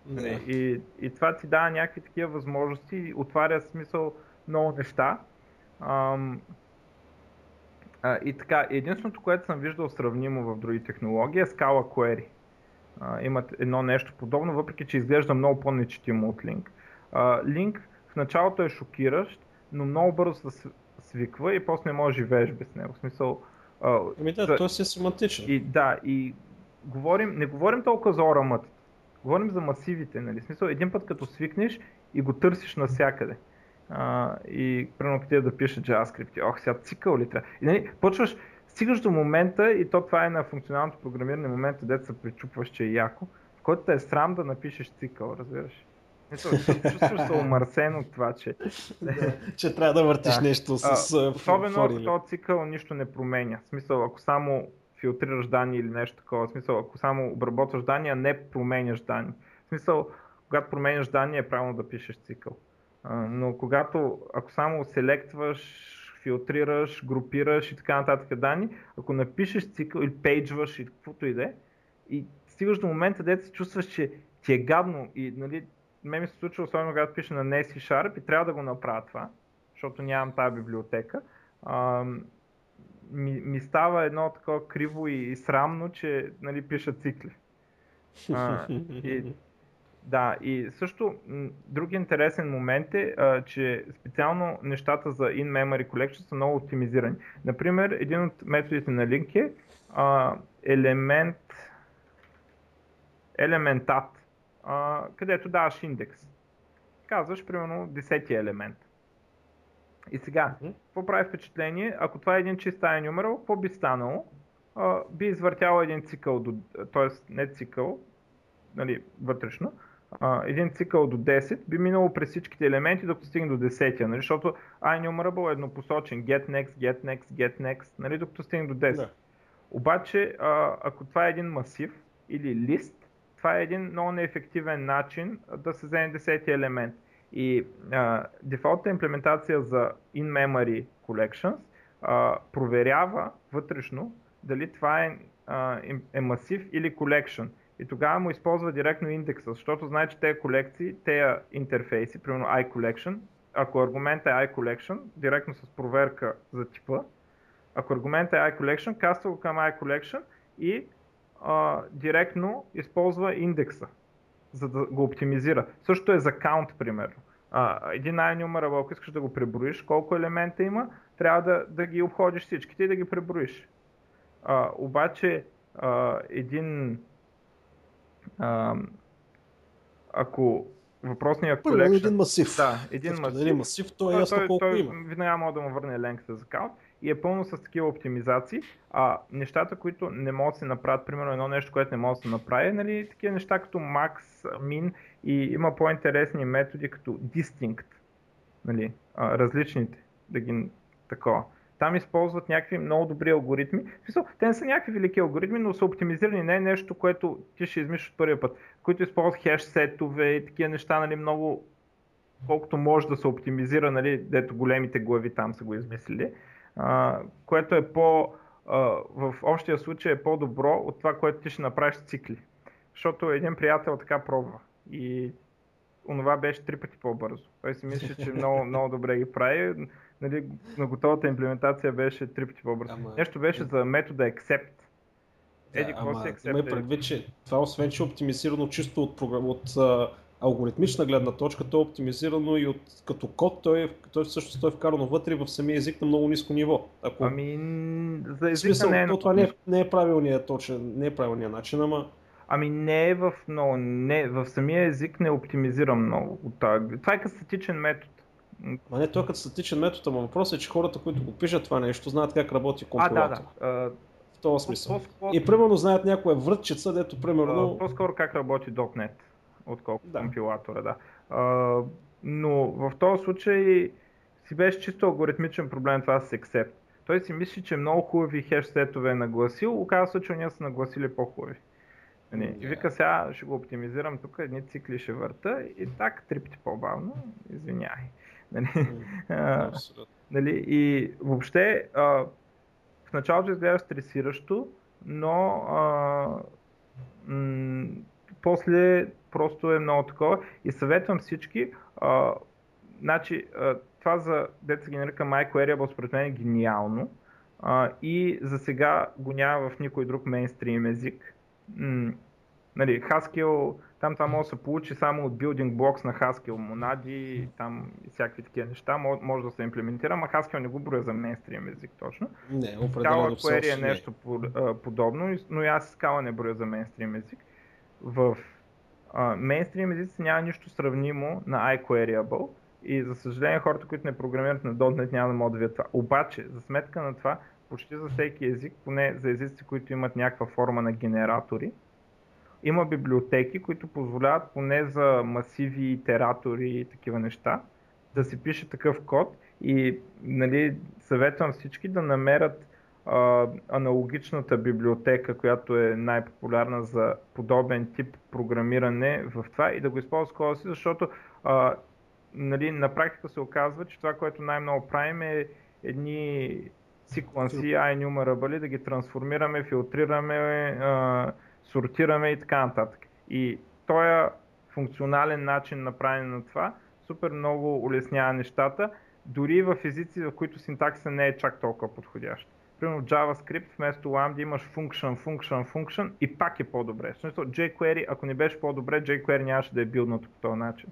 Да. И, и това ти дава някакви такива възможности, отваря смисъл много неща. Ам, а, и така, единственото, което съм виждал сравнимо в други технологии е Scala Query. А, имат едно нещо подобно, въпреки че изглежда много по-нечетимо от Link. А, Link в началото е шокиращ, но много бързо се свиква и после не може да живееш без него. В смисъл, Ами да, за... той си е семантичен. И, да, и говорим, не говорим толкова за ORM, говорим за масивите, нали? Смисъл, един път като свикнеш и го търсиш навсякъде. А, и примерно като да пише JavaScript, ох, сега цикъл ли трябва? И нали, почваш, стигаш до момента и то това е на функционалното програмиране, момента, дето се причупваш, че е яко, в който те е срам да напишеш цикъл, разбираш? чувстваш се омърсен от това, че... че трябва да въртиш нещо с Особено ако този цикъл нищо не променя. В смисъл, ако само филтрираш данни или нещо такова. В смисъл, ако само обработваш данни, а не променяш данни. В смисъл, когато променяш данни е правилно да пишеш цикъл. Но когато, ако само селектваш, филтрираш, групираш и така нататък данни, ако напишеш цикъл или пейджваш и каквото и да е, и стигаш до момента, дето се чувстваш, че ти е гадно и нали, мен ми се случва, особено когато пише на NC Sharp и трябва да го направя това, защото нямам тази библиотека. Ми, ми става едно такова криво и, и срамно, че нали, пиша цикли. А, и, да, и също друг интересен момент е, а, че специално нещата за in-memory collection са много оптимизирани. Например, един от методите на Link е а, елемент елементат а, където даваш индекс. Казваш, примерно, 10 елемент. И сега, какво прави впечатление? Ако това е един чист numeral, какво би станало? А, би извъртяло един цикъл, до, т.е. не цикъл, нали, вътрешно, а, един цикъл до 10 би минало през всичките елементи, докато стигне до 10, нали, защото iNumerable е еднопосочен, get next, get next, get next, нали, докато стигне до 10. Да. Обаче, а, ако това е един масив или лист, това е един много неефективен начин да се вземе 10 елемент. И дефолтната имплементация за in-memory collections а, проверява вътрешно дали това е, а, е масив или collection. И тогава му използва директно индекса, защото знае, че тези колекции, тези интерфейси, примерно iCollection, ако аргументът е iCollection, директно с проверка за типа, ако аргументът е iCollection, каства го към iCollection и а, директно използва индекса, за да го оптимизира. Също е за count, примерно. А, един iNumeral, ако искаш да го преброиш, колко елемента има, трябва да, да ги обходиш всичките и да ги преброиш. А, обаче а, един а, ако въпросният collection... един масив. Да, един масив. Един масив, то е ясно колко той, има. Винаги мога да му върне ленката за count и е пълно с такива оптимизации. А нещата, които не могат да се направят, примерно едно нещо, което не може да се направи, нали, такива неща като max, min и има по-интересни методи като distinct, нали, различните, да ги такова. Там използват някакви много добри алгоритми. Те не са някакви велики алгоритми, но са оптимизирани. Не е нещо, което ти ще измислиш от първия път. Които използват хеш сетове и такива неща, нали, много колкото може да се оптимизира, нали, дето големите глави там са го измислили а, което е по, а, в общия случай е по-добро от това, което ти ще направиш с цикли. Защото един приятел така пробва и онова беше три пъти по-бързо. Той си мисли, че много, много добре ги прави. Нали, на готовата имплементация беше три пъти по-бързо. Ама... Нещо беше за метода accept. Еди, да, ама, си accept? предвид, че това освен, че е оптимизирано чисто от, програм... от алгоритмична гледна точка, то е оптимизирано и от, като код, той, е, той всъщност той е вкарано вътре в самия език на много ниско ниво. Ако... Ами, за езика смисъл, не е... това не е, не е правилният точен, не е правилният начин, ама... Ами не е в много, не, в самия език не оптимизира много. Това е като статичен метод. Ма не, той е като статичен метод, ама въпросът е, че хората, които го пишат това нещо, знаят как работи компилатор. А, да, да. В този смисъл. По-скоро... И примерно знаят някоя врътчица, дето примерно... По-скоро как работи .NET отколкото да. компилатора. Да. А, но в този случай си беше чисто алгоритмичен проблем това с Accept. Той си мисли, че много хубави хеш сетове е нагласил, оказва се, че ние са нагласили по-хубави. Yeah. И вика сега ще го оптимизирам тук, едни цикли ще върта и так три пъти по-бавно, извинявай. Нали? Mm, нали? И въобще в началото изглежда стресиращо, но а, м- после просто е много такова и съветвам всички, а, значи, а, това за деца ги нарека MyQueryable според мен е гениално а, и за сега го няма в никой друг мейнстрим език. М- Нали, Haskell, там това може да се получи само от building blocks на Haskell, монади, там всякакви такива неща, може, може да се имплементира, ама Haskell не го броя за мейнстрим език точно. Не, определено Query е нещо подобно, но и аз скала не броя за мейнстрим език. В мейнстрим езици няма нищо сравнимо на iQueryable и за съжаление хората, които не програмират на .NET няма да могат да видят това. Обаче, за сметка на това, почти за всеки език, поне за езици, които имат някаква форма на генератори, има библиотеки, които позволяват поне за масиви, итератори и такива неща да се пише такъв код и нали, съветвам всички да намерят а, аналогичната библиотека, която е най-популярна за подобен тип програмиране в това и да го използват кода си, защото а, нали, на практика се оказва, че това, което най-много правим е едни секвенси, iNumerable, да ги трансформираме, филтрираме, а, сортираме и така нататък. И този функционален начин на правене на това супер много улеснява нещата, дори в езици, в които синтаксиса не е чак толкова подходящ. Примерно в JavaScript вместо lambda имаш function, function, function и пак е по-добре. В смисъл jQuery, ако не беше по-добре, jQuery нямаше да е билднато по този начин.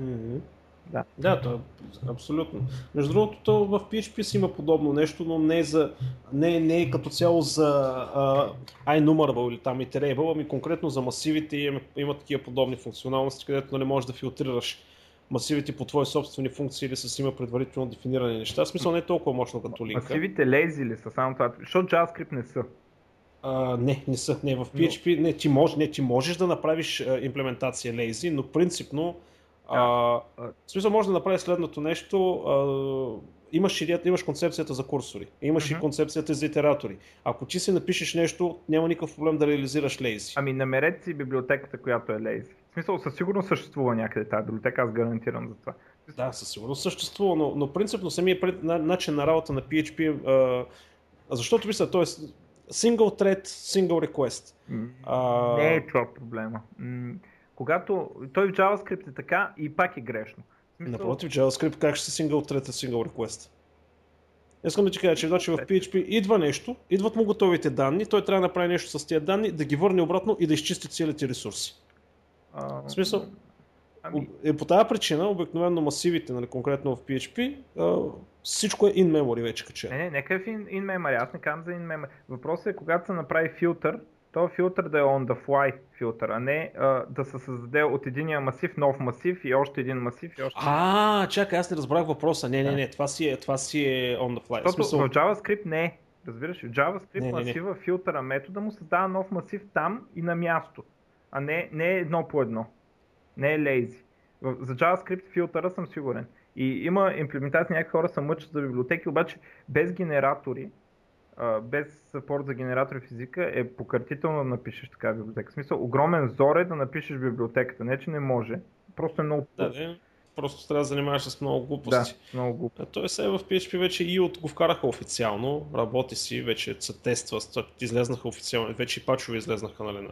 Mm-hmm. Да. Да, то, абсолютно. Между другото, то в PHP си има подобно нещо, но не е, за, не, не е като цяло за uh, iNumerable или там iterable, ами конкретно за масивите има, има такива подобни функционалности, където не можеш да филтрираш масивите по твои собствени функции или с има предварително дефинирани неща. В смисъл не е толкова мощно като линка. Масивите лези ли са само това? Защото JavaScript не са. А, не, не са. Не, в PHP не, ти, мож, не, ти можеш да направиш а, имплементация lazy, но принципно а, в смисъл може да направиш следното нещо. А, имаш, идеята, имаш концепцията за курсори, имаш uh-huh. и концепцията за итератори. Ако ти си напишеш нещо, няма никакъв проблем да реализираш лейзи. Ами намерете си библиотеката, която е лейзи. Смисъл, със сигурност съществува някъде тази библиотека, аз гарантирам за това. Да, със сигурност съществува, но, но принципно самия пред, на, начин на работа на PHP, а, защото мисля, т.е. single thread, single request. А... Не е това проблема. Когато той в JavaScript е така и пак е грешно. Смисъл... Напротив, JavaScript как ще се single thread, single request? Искам да ти кажа, че значи в PHP идва нещо, идват му готовите данни, той трябва да направи нещо с тези данни, да ги върне обратно и да изчисти целите ресурси. А, в смисъл, ами... е по тази причина, обикновено масивите, нали, конкретно в PHP, а, всичко е in memory вече качено. Не, не, нека е в in, in memory, аз не казвам за in memory. Въпросът е, когато се направи филтър, то филтър да е on the fly филтър, а не а, да се създаде от единия масив нов масив и още един масив и още А, чакай, аз не разбрах въпроса. Не, не, не, това си е, това си е on the fly. Защото смисъл... в JavaScript не е. Разбираш, в JavaScript не, масива, не, не. филтъра, метода му създава нов масив там и на място а не, не е едно по едно. Не е lazy. За JavaScript филтъра съм сигурен. И има имплементации, някакви хора се мъчат за библиотеки, обаче без генератори, без съпорт за генератори в езика е пократително да напишеш такава библиотека. В смисъл, огромен зор е да напишеш библиотеката. Не, че не може. Просто е много да, да, Просто трябва да занимаваш с много глупости. Да, много глупости. Той се в PHP вече и от го вкараха официално, работи си, вече се тества, излезнаха официално, вече и пачове излезнаха нали, на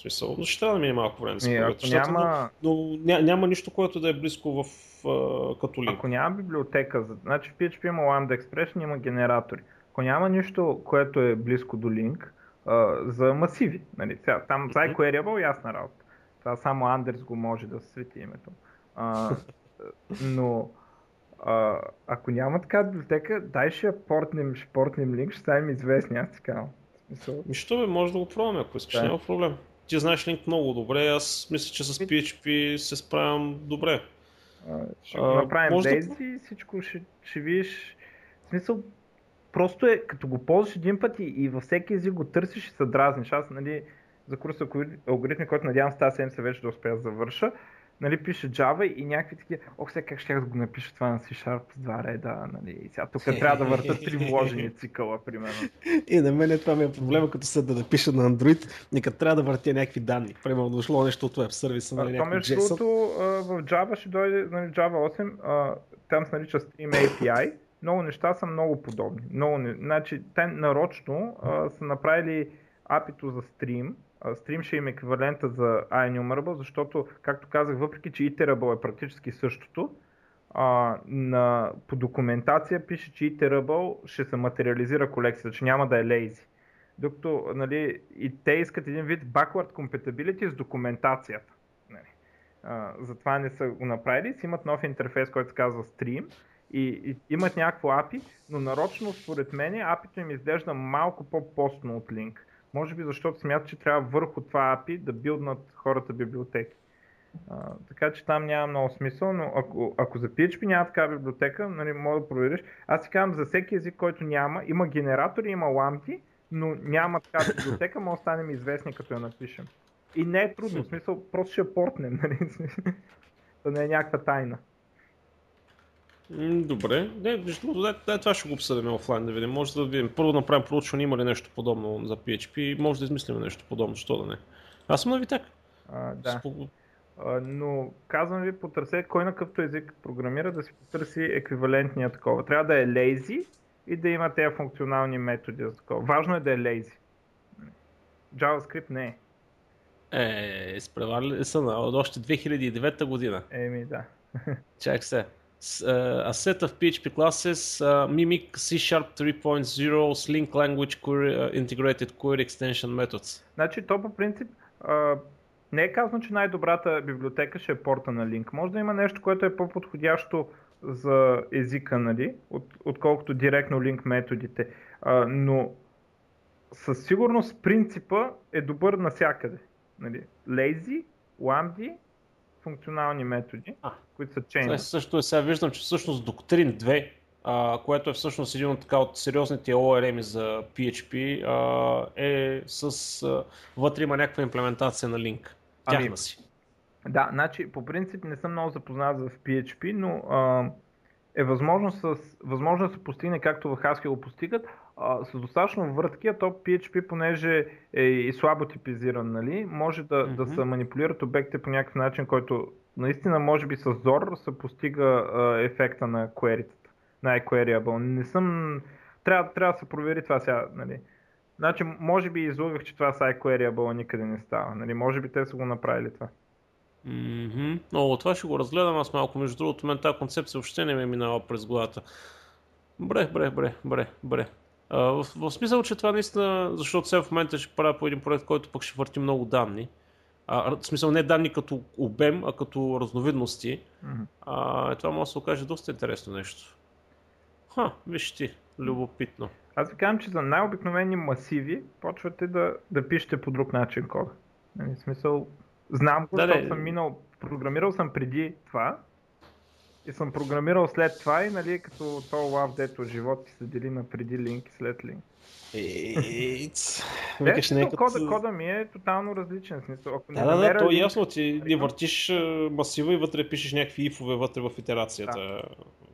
в смисъл, ще трябва да мине малко време. Не, ако няма... Но, но ня, няма нищо, което да е близко в като линк. Ако няма библиотека, значи в PHP има Lambda Expression, има генератори. Ако няма нищо, което е близко до линк, за масиви, нали, сега, там за iQueryable ясна работа. Това само Андерс го може да свети името. Uh, но uh, ако няма така библиотека, дай ще я портнем, ще портнем линк, ще ставим известни, аз казвам. Нищо бе, може да го пробваме, ако искаш, да. няма проблем ти знаеш Link много добре, аз мисля, че с PHP се справям добре. А, ще а, направим бейзи да... и всичко ще, ще видиш. В смисъл, просто е, като го ползваш един път и, и във всеки език го търсиш и се дразниш. Аз, нали, за курса алгоритми, който надявам с тази седмица вече да успея да завърша, нали, пише Java и някакви такива, ох, сега как ще да го напиша това на C-Sharp с два реда, нали, и сега тук трябва да върта три вложени цикъла, примерно. И на мен това ми е проблема, като се да напиша на Android, като трябва да въртя някакви данни. Примерно дошло нещо от веб сервиса, нали, Това между другото в Java ще дойде, нали, Java 8, там се нарича Stream API, много неща са много подобни. Много, значи, те нарочно а, са направили апито за стрим, стрим ще им е еквивалента за iNumerable, защото, както казах, въпреки че iterable е практически същото, а, на, по документация пише, че iterable ще се материализира колекцията, че няма да е lazy. Докато нали, и те искат един вид backward compatibility с документацията. Нали. А, затова не са го направили. Си имат нов интерфейс, който се казва Stream и, и имат някакво API, но нарочно според мен API-то им изглежда малко по-постно от Link. Може би защото смятат, че трябва върху това API да билднат хората библиотеки. А, така че там няма много смисъл, но ако, ако за PHP няма такава библиотека, нали, може да провериш. Аз си казвам за всеки език, който няма, има генератори, има ламти, но няма такава библиотека, може да станем известни като я напишем. И не е трудно, в смисъл, просто ще портнем, нали? да не е някаква тайна. Добре, не, да, да, това ще го обсъдим офлайн да видим. Може да видим. Първо да направим проучване, има ли нещо подобно за PHP, може да измислим нещо подобно, що да не. Аз съм на Витек. А, да. Спо... А, но казвам ви, потърсете кой на какъвто език програмира, да си потърси еквивалентния такова. Трябва да е lazy и да има тези функционални методи за такова. Важно е да е lazy. JavaScript не е. Е, изпреварили са на още 2009 година. Еми, да. Чак се. Uh, a set of PHP classes uh, mimic C Sharp 3.0 Sling Language query, uh, Integrated Query Extension Methods. Значи, то по принцип uh, не е казано, че най-добрата библиотека ще е порта на Link. Може да има нещо, което е по-подходящо за езика, нали, от, отколкото директно Link методите. Uh, но със сигурност принципа е добър навсякъде. Нали. Lazy, Lambda функционални методи, а, които са chain. Също е, сега виждам, че всъщност Doctrine 2, а, което е всъщност един от, така, от сериозните ORM за PHP, а, е с... А, вътре има някаква имплементация на Link. Тяхна ами, си. Да, значи по принцип не съм много запознат в PHP, но а, е възможно, с, възможно да се постигне както в Haskell го постигат, а, с достатъчно въртки, а то PHP, понеже е и слабо типизиран, нали, може да, mm-hmm. да се манипулират обектите по някакъв начин, който наистина може би с зор се постига а, ефекта на query на iQueryable. Не съм... Трябва, трябва да се провери това сега, нали. Значи, може би излъгах, че това с iQueryable никъде не става. Нали? Може би те са го направили това. Mm-hmm. О, това ще го разгледам аз малко. Между другото, мен тази концепция въобще не ме е минала през главата. Бре, бре, бре, бре, бре. В, в смисъл, че това наистина, защото сега в момента ще правя по един проект, който пък ще върти много данни. А, в смисъл не данни като обем, а като разновидности. Mm-hmm. А, това може да се окаже доста интересно нещо. Ха, виж ти, любопитно. Аз ви казвам, че за най-обикновени масиви почвате да, да пишете по друг начин кода. Нали, в смисъл, знам го, да, защото съм минал, програмирал съм преди това и съм програмирал след това и нали като то лав, дето живот ти се дели на преди линк и след линк. Викаш, не, като... кода, кода ми е тотално различен. Смисъл. Ако да, да, да, то е ясно, ти не въртиш масива и вътре пишеш някакви ифове вътре в итерацията,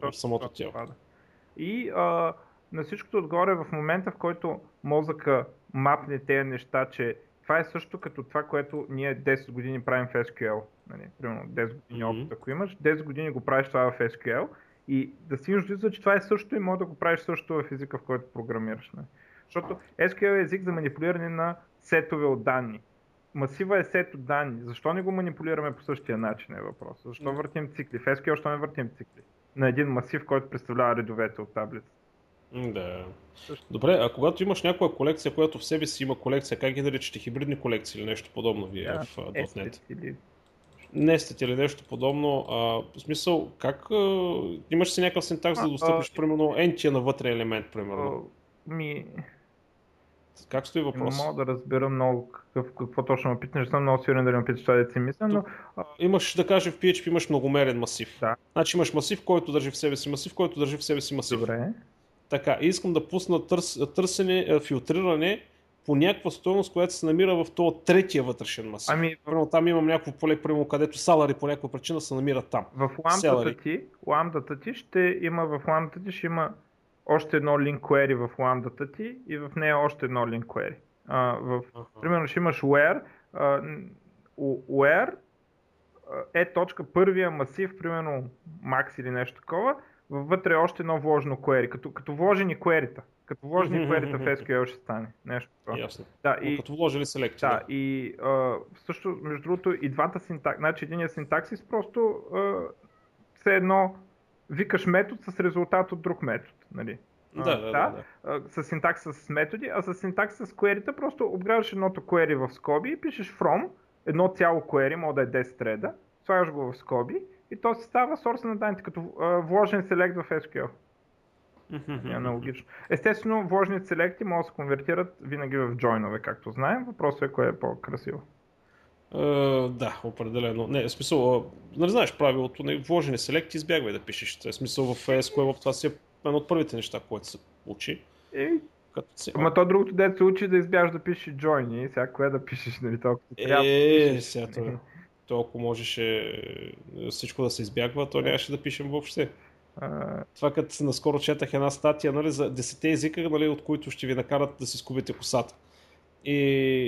да. в самото тяло. Да. И а, на всичкото отгоре в момента, в който мозъка мапне тези неща, че това е също като това, което ние 10 години правим в SQL. Нали, примерно 10 години mm-hmm. опит, ако имаш, 10 години го правиш това в SQL и да си имаш че това е също и може да го правиш също в езика, в който програмираш. Нали. Защото SQL е език за манипулиране на сетове от данни. Масива е сет от данни. Защо не го манипулираме по същия начин е въпрос? Защо mm-hmm. въртим цикли? В SQL защо не въртим цикли? На един масив, който представлява редовете от таблица. Да. Добре, а когато имаш някоя колекция, която в себе си има колекция, как ги наричате? Хибридни колекции или нещо подобно вие да, в .NET? Или... Нестет или нещо подобно. А, в смисъл, как а, имаш си някакъв синтакс да достъпиш, примерно, n навътре елемент, примерно? Ми... Как стои въпрос? Не мога да разбера много какъв, какво точно ме питаш, не съм много сигурен да ме питаш това да си мисля, но... Имаш, да кажем, в PHP имаш многомерен масив. Да. Значи имаш масив, който държи в себе си масив, който държи в себе си масив. Добре. Така, искам да пусна търс, търсене, е, филтриране по някаква стоеност, която се намира в този третия вътрешен масив. Ами, примерно там имам някакво поле, примерно, където салари по някаква причина се намира там. В ламдата ти, ламдата ти ще има, в ламдата ти ще има още едно link query в ламдата ти и в нея още едно link query. А, в, uh-huh. Примерно ще имаш where, а, where е точка първия масив, примерно max или нещо такова, вътре е още едно вложено query, като, като вложени query Като вложени query в SQL ще стане. Нещо такова. Ясно. Да, и, като вложили селекция. Да, да, и а, също, между другото, и двата синтакси, значи единия синтаксис просто а, все едно викаш метод с резултат от друг метод. Нали? Да, да, да, да. С синтакс с методи, а с синтакс с query просто обграждаш едното query в скоби и пишеш from, едно цяло query, може да е 10 треда, слагаш го в скоби и то се става сорс на данните, като uh, вложен селект в SQL. Mm-hmm. Аналогично. Естествено, вложените селекти могат да се конвертират винаги в джойнове, както знаем. Въпросът е кое е по-красиво. Uh, да, определено. Не, в смисъл, не знаеш правилото, не, вложени селекти избягвай да пишеш. В смисъл в SQL това си е едно от първите неща, което се учи. Е, като си... Ама то другото дете се учи да избягаш да пишеш join и сега кое да пишеш, нали, толкова е, трябва да сега то, то, ако можеше всичко да се избягва, то нямаше да пишем въобще. Това като наскоро четах една статия нали, за 10 езика, нали, от които ще ви накарат да си скубите косата. И,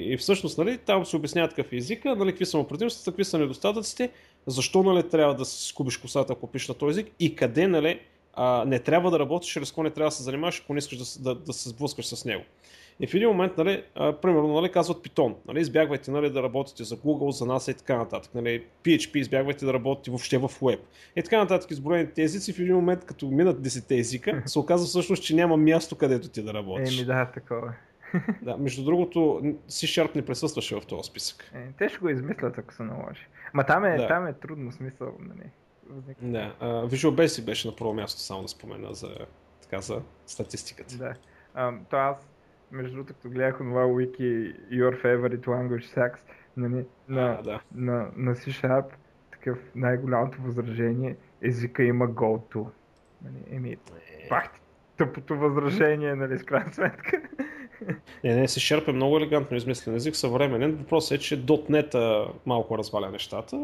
и всъщност нали, там се обяснява какъв е езика, нали, какви са му предимствата, какви са недостатъците, защо нали, трябва да си скубиш косата, ако пишеш на този език и къде нали, а, не трябва да работиш, с какво не трябва да се занимаваш, ако не искаш да, да, да се сблъскаш с него. И в един момент, нали, а, примерно, нали, казват Python, нали, избягвайте нали, да работите за Google, за NASA и така нататък. Нали, PHP избягвайте да работите въобще в Web. И така нататък изброените езици в един момент, като минат 10 езика, се оказва всъщност, че няма място където ти да работиш. Еми да, такова е. да, между другото, C-Sharp не присъстваше в този списък. Е, те ще го измислят, ако се наложи. Ма там е, да. там е трудно смисъл. Нали. Да, uh, Visual Basic беше на първо място, само да спомена за, така, за статистиката. Да. Uh, то аз, между другото, като гледах това wiki Your Favorite Language Sex нали, на, а, да. на, на C-Sharp, такъв най-голямото възражение, езика има go-to. Нали, еми, е... пак тъпото възражение, нали, с крайна сметка. Не, не, C-Sharp е много елегантно измислен език, съвременен. Въпросът е, че .NET малко разваля нещата,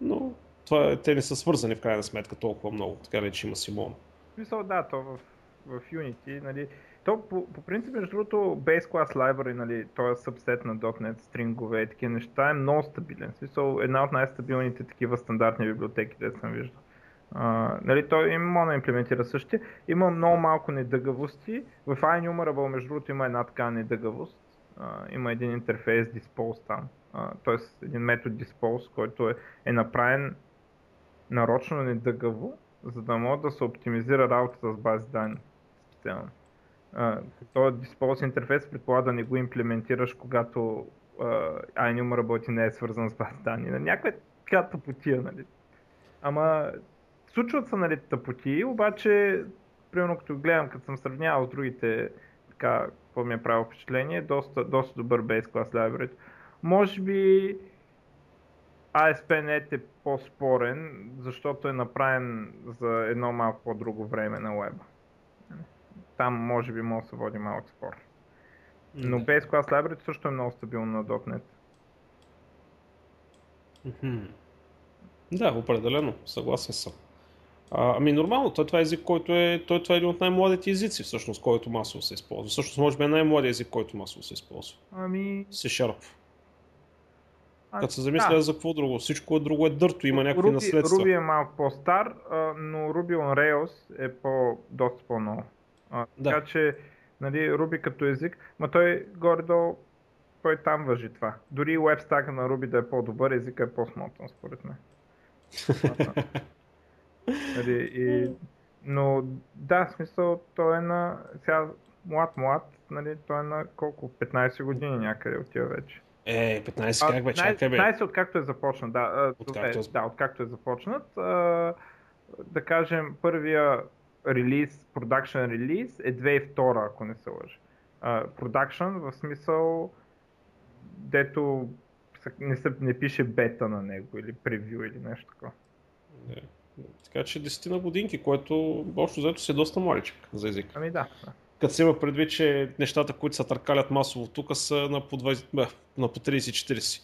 но това, те не са свързани в крайна сметка толкова много, така ли, че има Симон. Мисъл, да, то в, в Unity, нали, то по, по принцип, между другото, Base Class Library, нали, т.е. сабсет на .NET, стрингове и такива неща е много стабилен. Смисъл, една от най-стабилните такива стандартни библиотеки, да съм виждал. Uh, нали, той има да имплементира същия. Има много малко недъгавости. В iNumerable, между другото, има една така недъгавост. Uh, има един интерфейс dispose там. Т.е. един метод dispose, който е, е направен нарочно недъгаво, за да може да се оптимизира работата с бази данни специално. Този Dispose интерфейс предполага да не го имплементираш, когато uh, iNum работи не е свързан с бази данни. Някаква така тъпотия, нали? Ама случват се нали, тъпоти, обаче примерно като гледам, като съм сравнявал с другите така, какво ми е правило впечатление, доста, доста добър Base Class Library. Може би ASP.NET е по-спорен, защото е направен за едно малко по-друго време на веба. Там може би може да се води малък спор. Но mm Base Class Library също е много стабилно на .NET. Да, определено, съгласен съм. А, ами нормално, той това е език, който е, той това е един от най-младите езици, всъщност, който масово се използва. Всъщност, може би е най-младият език, който масово се използва. Ами... Sharp. А, Като се замисля да. за какво друго, всичко друго е дърто, има някакви Ruby, наследства. Ruby е малко по-стар, но Ruby on Rails е по, доста по-ново. Да. Така че, нали, Ruby като език, но той горе-долу, той там въжи това. Дори вебстака на Ruby да е по-добър, езика е по-смотан, според мен. нали, и, но да, смисъл, той е на, сега млад-млад, нали, той е на колко, 15 години някъде отива вече. Е, 15 как бе, чакай бе. 15 откакто е започнат, да. Откакто е, да, откакто е започнат. А, да кажем, първия релиз, продакшн релиз е 2002, ако не се лъжа. Продакшн в смисъл, дето не, се, не пише бета на него или превю или нещо такова. Не. Така че 10 на годинки, което общо взето си е доста младичък за език. Ами да. Като се има предвид, че нещата, които се търкалят масово тук са на по, 20, бе, на по 30-40.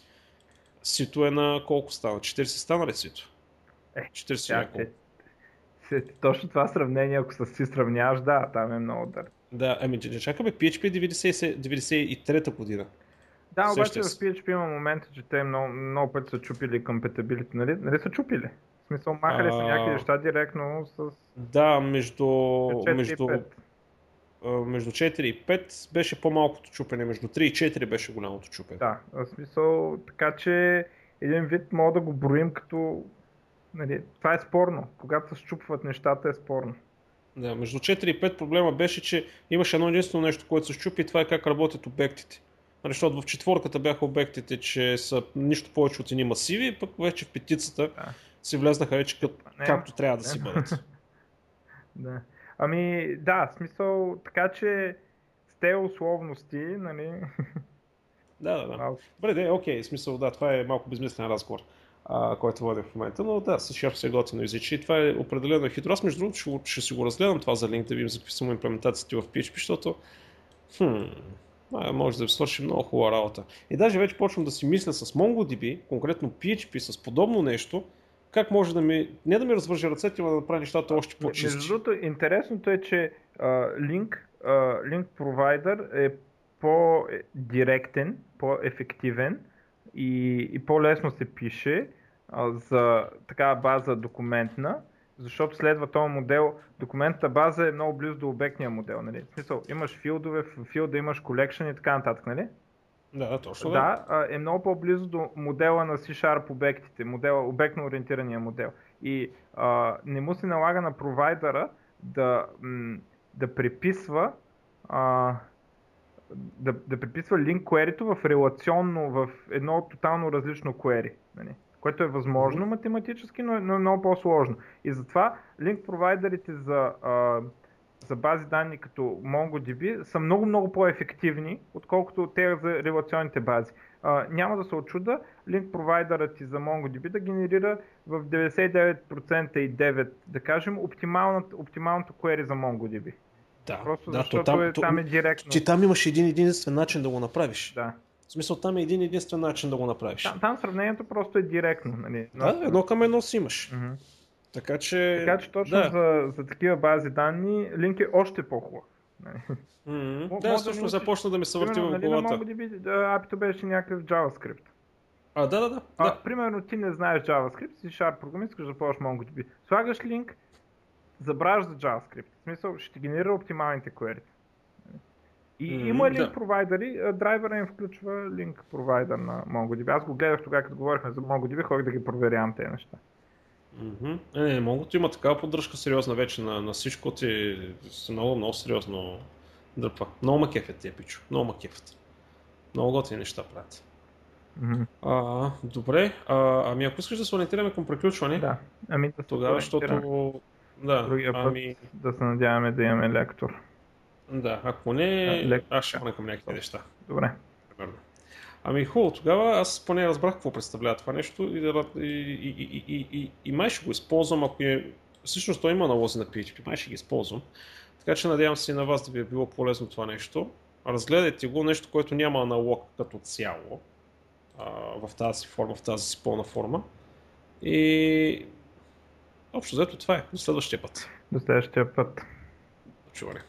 Сито е на колко стана? 40 стана ли Сито? Е, 40 няколко. Е, е, точно това сравнение, ако си сравняваш, да, там е много дър. Да, ами чакаме PHP 93-та година. Да, обаче в PHP има момента, че те много, много пъти са чупили компетабилите, нали? Нали са чупили? В смисъл, махали са някакви неща директно с... Да, между... между между 4 и 5 беше по-малкото чупене, между 3 и 4 беше голямото чупене. Да, в смисъл, така че един вид мога да го броим като... Нали, това е спорно. Когато се счупват нещата е спорно. Да, между 4 и 5 проблема беше, че имаше едно единствено нещо, което се щупи и това е как работят обектите. Нали, защото в четворката бяха обектите, че са нищо повече от едни масиви, пък вече в петицата да. си влезнаха вече като, не, както трябва да не. си бъдат. да. Ами да, смисъл, така че с те условности, нали... Да, да, да. Добре, да, окей, смисъл, да, това е малко безмислен разговор, а, който водя в момента, но да, с шарп се готино езичи и това е определено хитро. Аз между другото ще, ще си го разгледам това за линк, да видим за какви са му имплементациите в PHP, защото хм, а, може да свърши много хубава работа. И даже вече почвам да си мисля с MongoDB, конкретно PHP, с подобно нещо, как може да ми, не да ми развържи ръцете, но да направи нещата още по-чисти. Между другото, интересното е, че uh, Link, uh, Link Provider е по-директен, по-ефективен и, и по-лесно се пише за такава база документна, защото следва този модел, документната база е много близо до обектния модел. Нали? В смисъл, имаш филдове, в филда имаш колекшн и така нататък, нали? Да, точно. Да, да, е много по-близо до модела на C-Sharp обектите, модела, обектно ориентирания модел. И а, не му се налага на провайдера да, да приписва а, да, да приписва link query в релационно, в едно тотално различно query. Нали? Което е възможно математически, но е, но е много по-сложно. И затова линк провайдерите за а, за бази данни като MongoDB са много, много по-ефективни, отколкото те за релационните бази. А, няма да се очуда линк провайдерът ти за MongoDB да генерира в 99% и 9, да кажем, оптималното, оптималното query за MongoDB. Да, Просто да, защото там, е, там е директно. Ти там имаш един единствен начин да го направиш. Да. В смисъл там е един единствен начин да го направиш. Там, там сравнението просто е директно. Нали? Да, едно към едно си имаш. Mm-hmm. Така че, така че точно да. за, за такива бази данни линк е още по-хубав. Mm-hmm. Да, също да започна да ми се върти в нали, главата. Нали, да, апито беше някакъв JavaScript. А, да, да, да. А, да. Примерно ти не знаеш JavaScript, си Sharp програмист, искаш да ползваш MongoDB. Слагаш линк, забравяш за JavaScript. В смисъл, ще генерира оптималните query. И mm, има линк да. провайдери, драйвера им включва линк провайдер на MongoDB. Аз го гледах тогава, като говорихме за MongoDB, ходих да ги проверявам тези неща. Mm-hmm. Е, не, могат има такава поддръжка сериозна вече на, на всичко ти много, много сериозно дръпва. Много макефят тия пичо, много макефят. Много готини неща правят. Mm-hmm. А, добре, а, ами ако искаш да се ориентираме към приключване, да. ами да тогава, защото... Да, Другия път ами... да се надяваме да имаме лектор. Да, ако не, Лек... аз ще към някакви неща. Добре. Примерно. Ами хубаво, тогава аз поне разбрах какво представлява това нещо и, и, и, и, и, и май ще го използвам, ако е... Всъщност той има налози на PHP, май ще ги използвам. Така че надявам се и на вас да ви е било полезно това нещо. Разгледайте го, нещо, което няма аналог като цяло а, в тази форма, в тази си пълна форма. И общо взето това е. До следващия път. До следващия път. Чуване.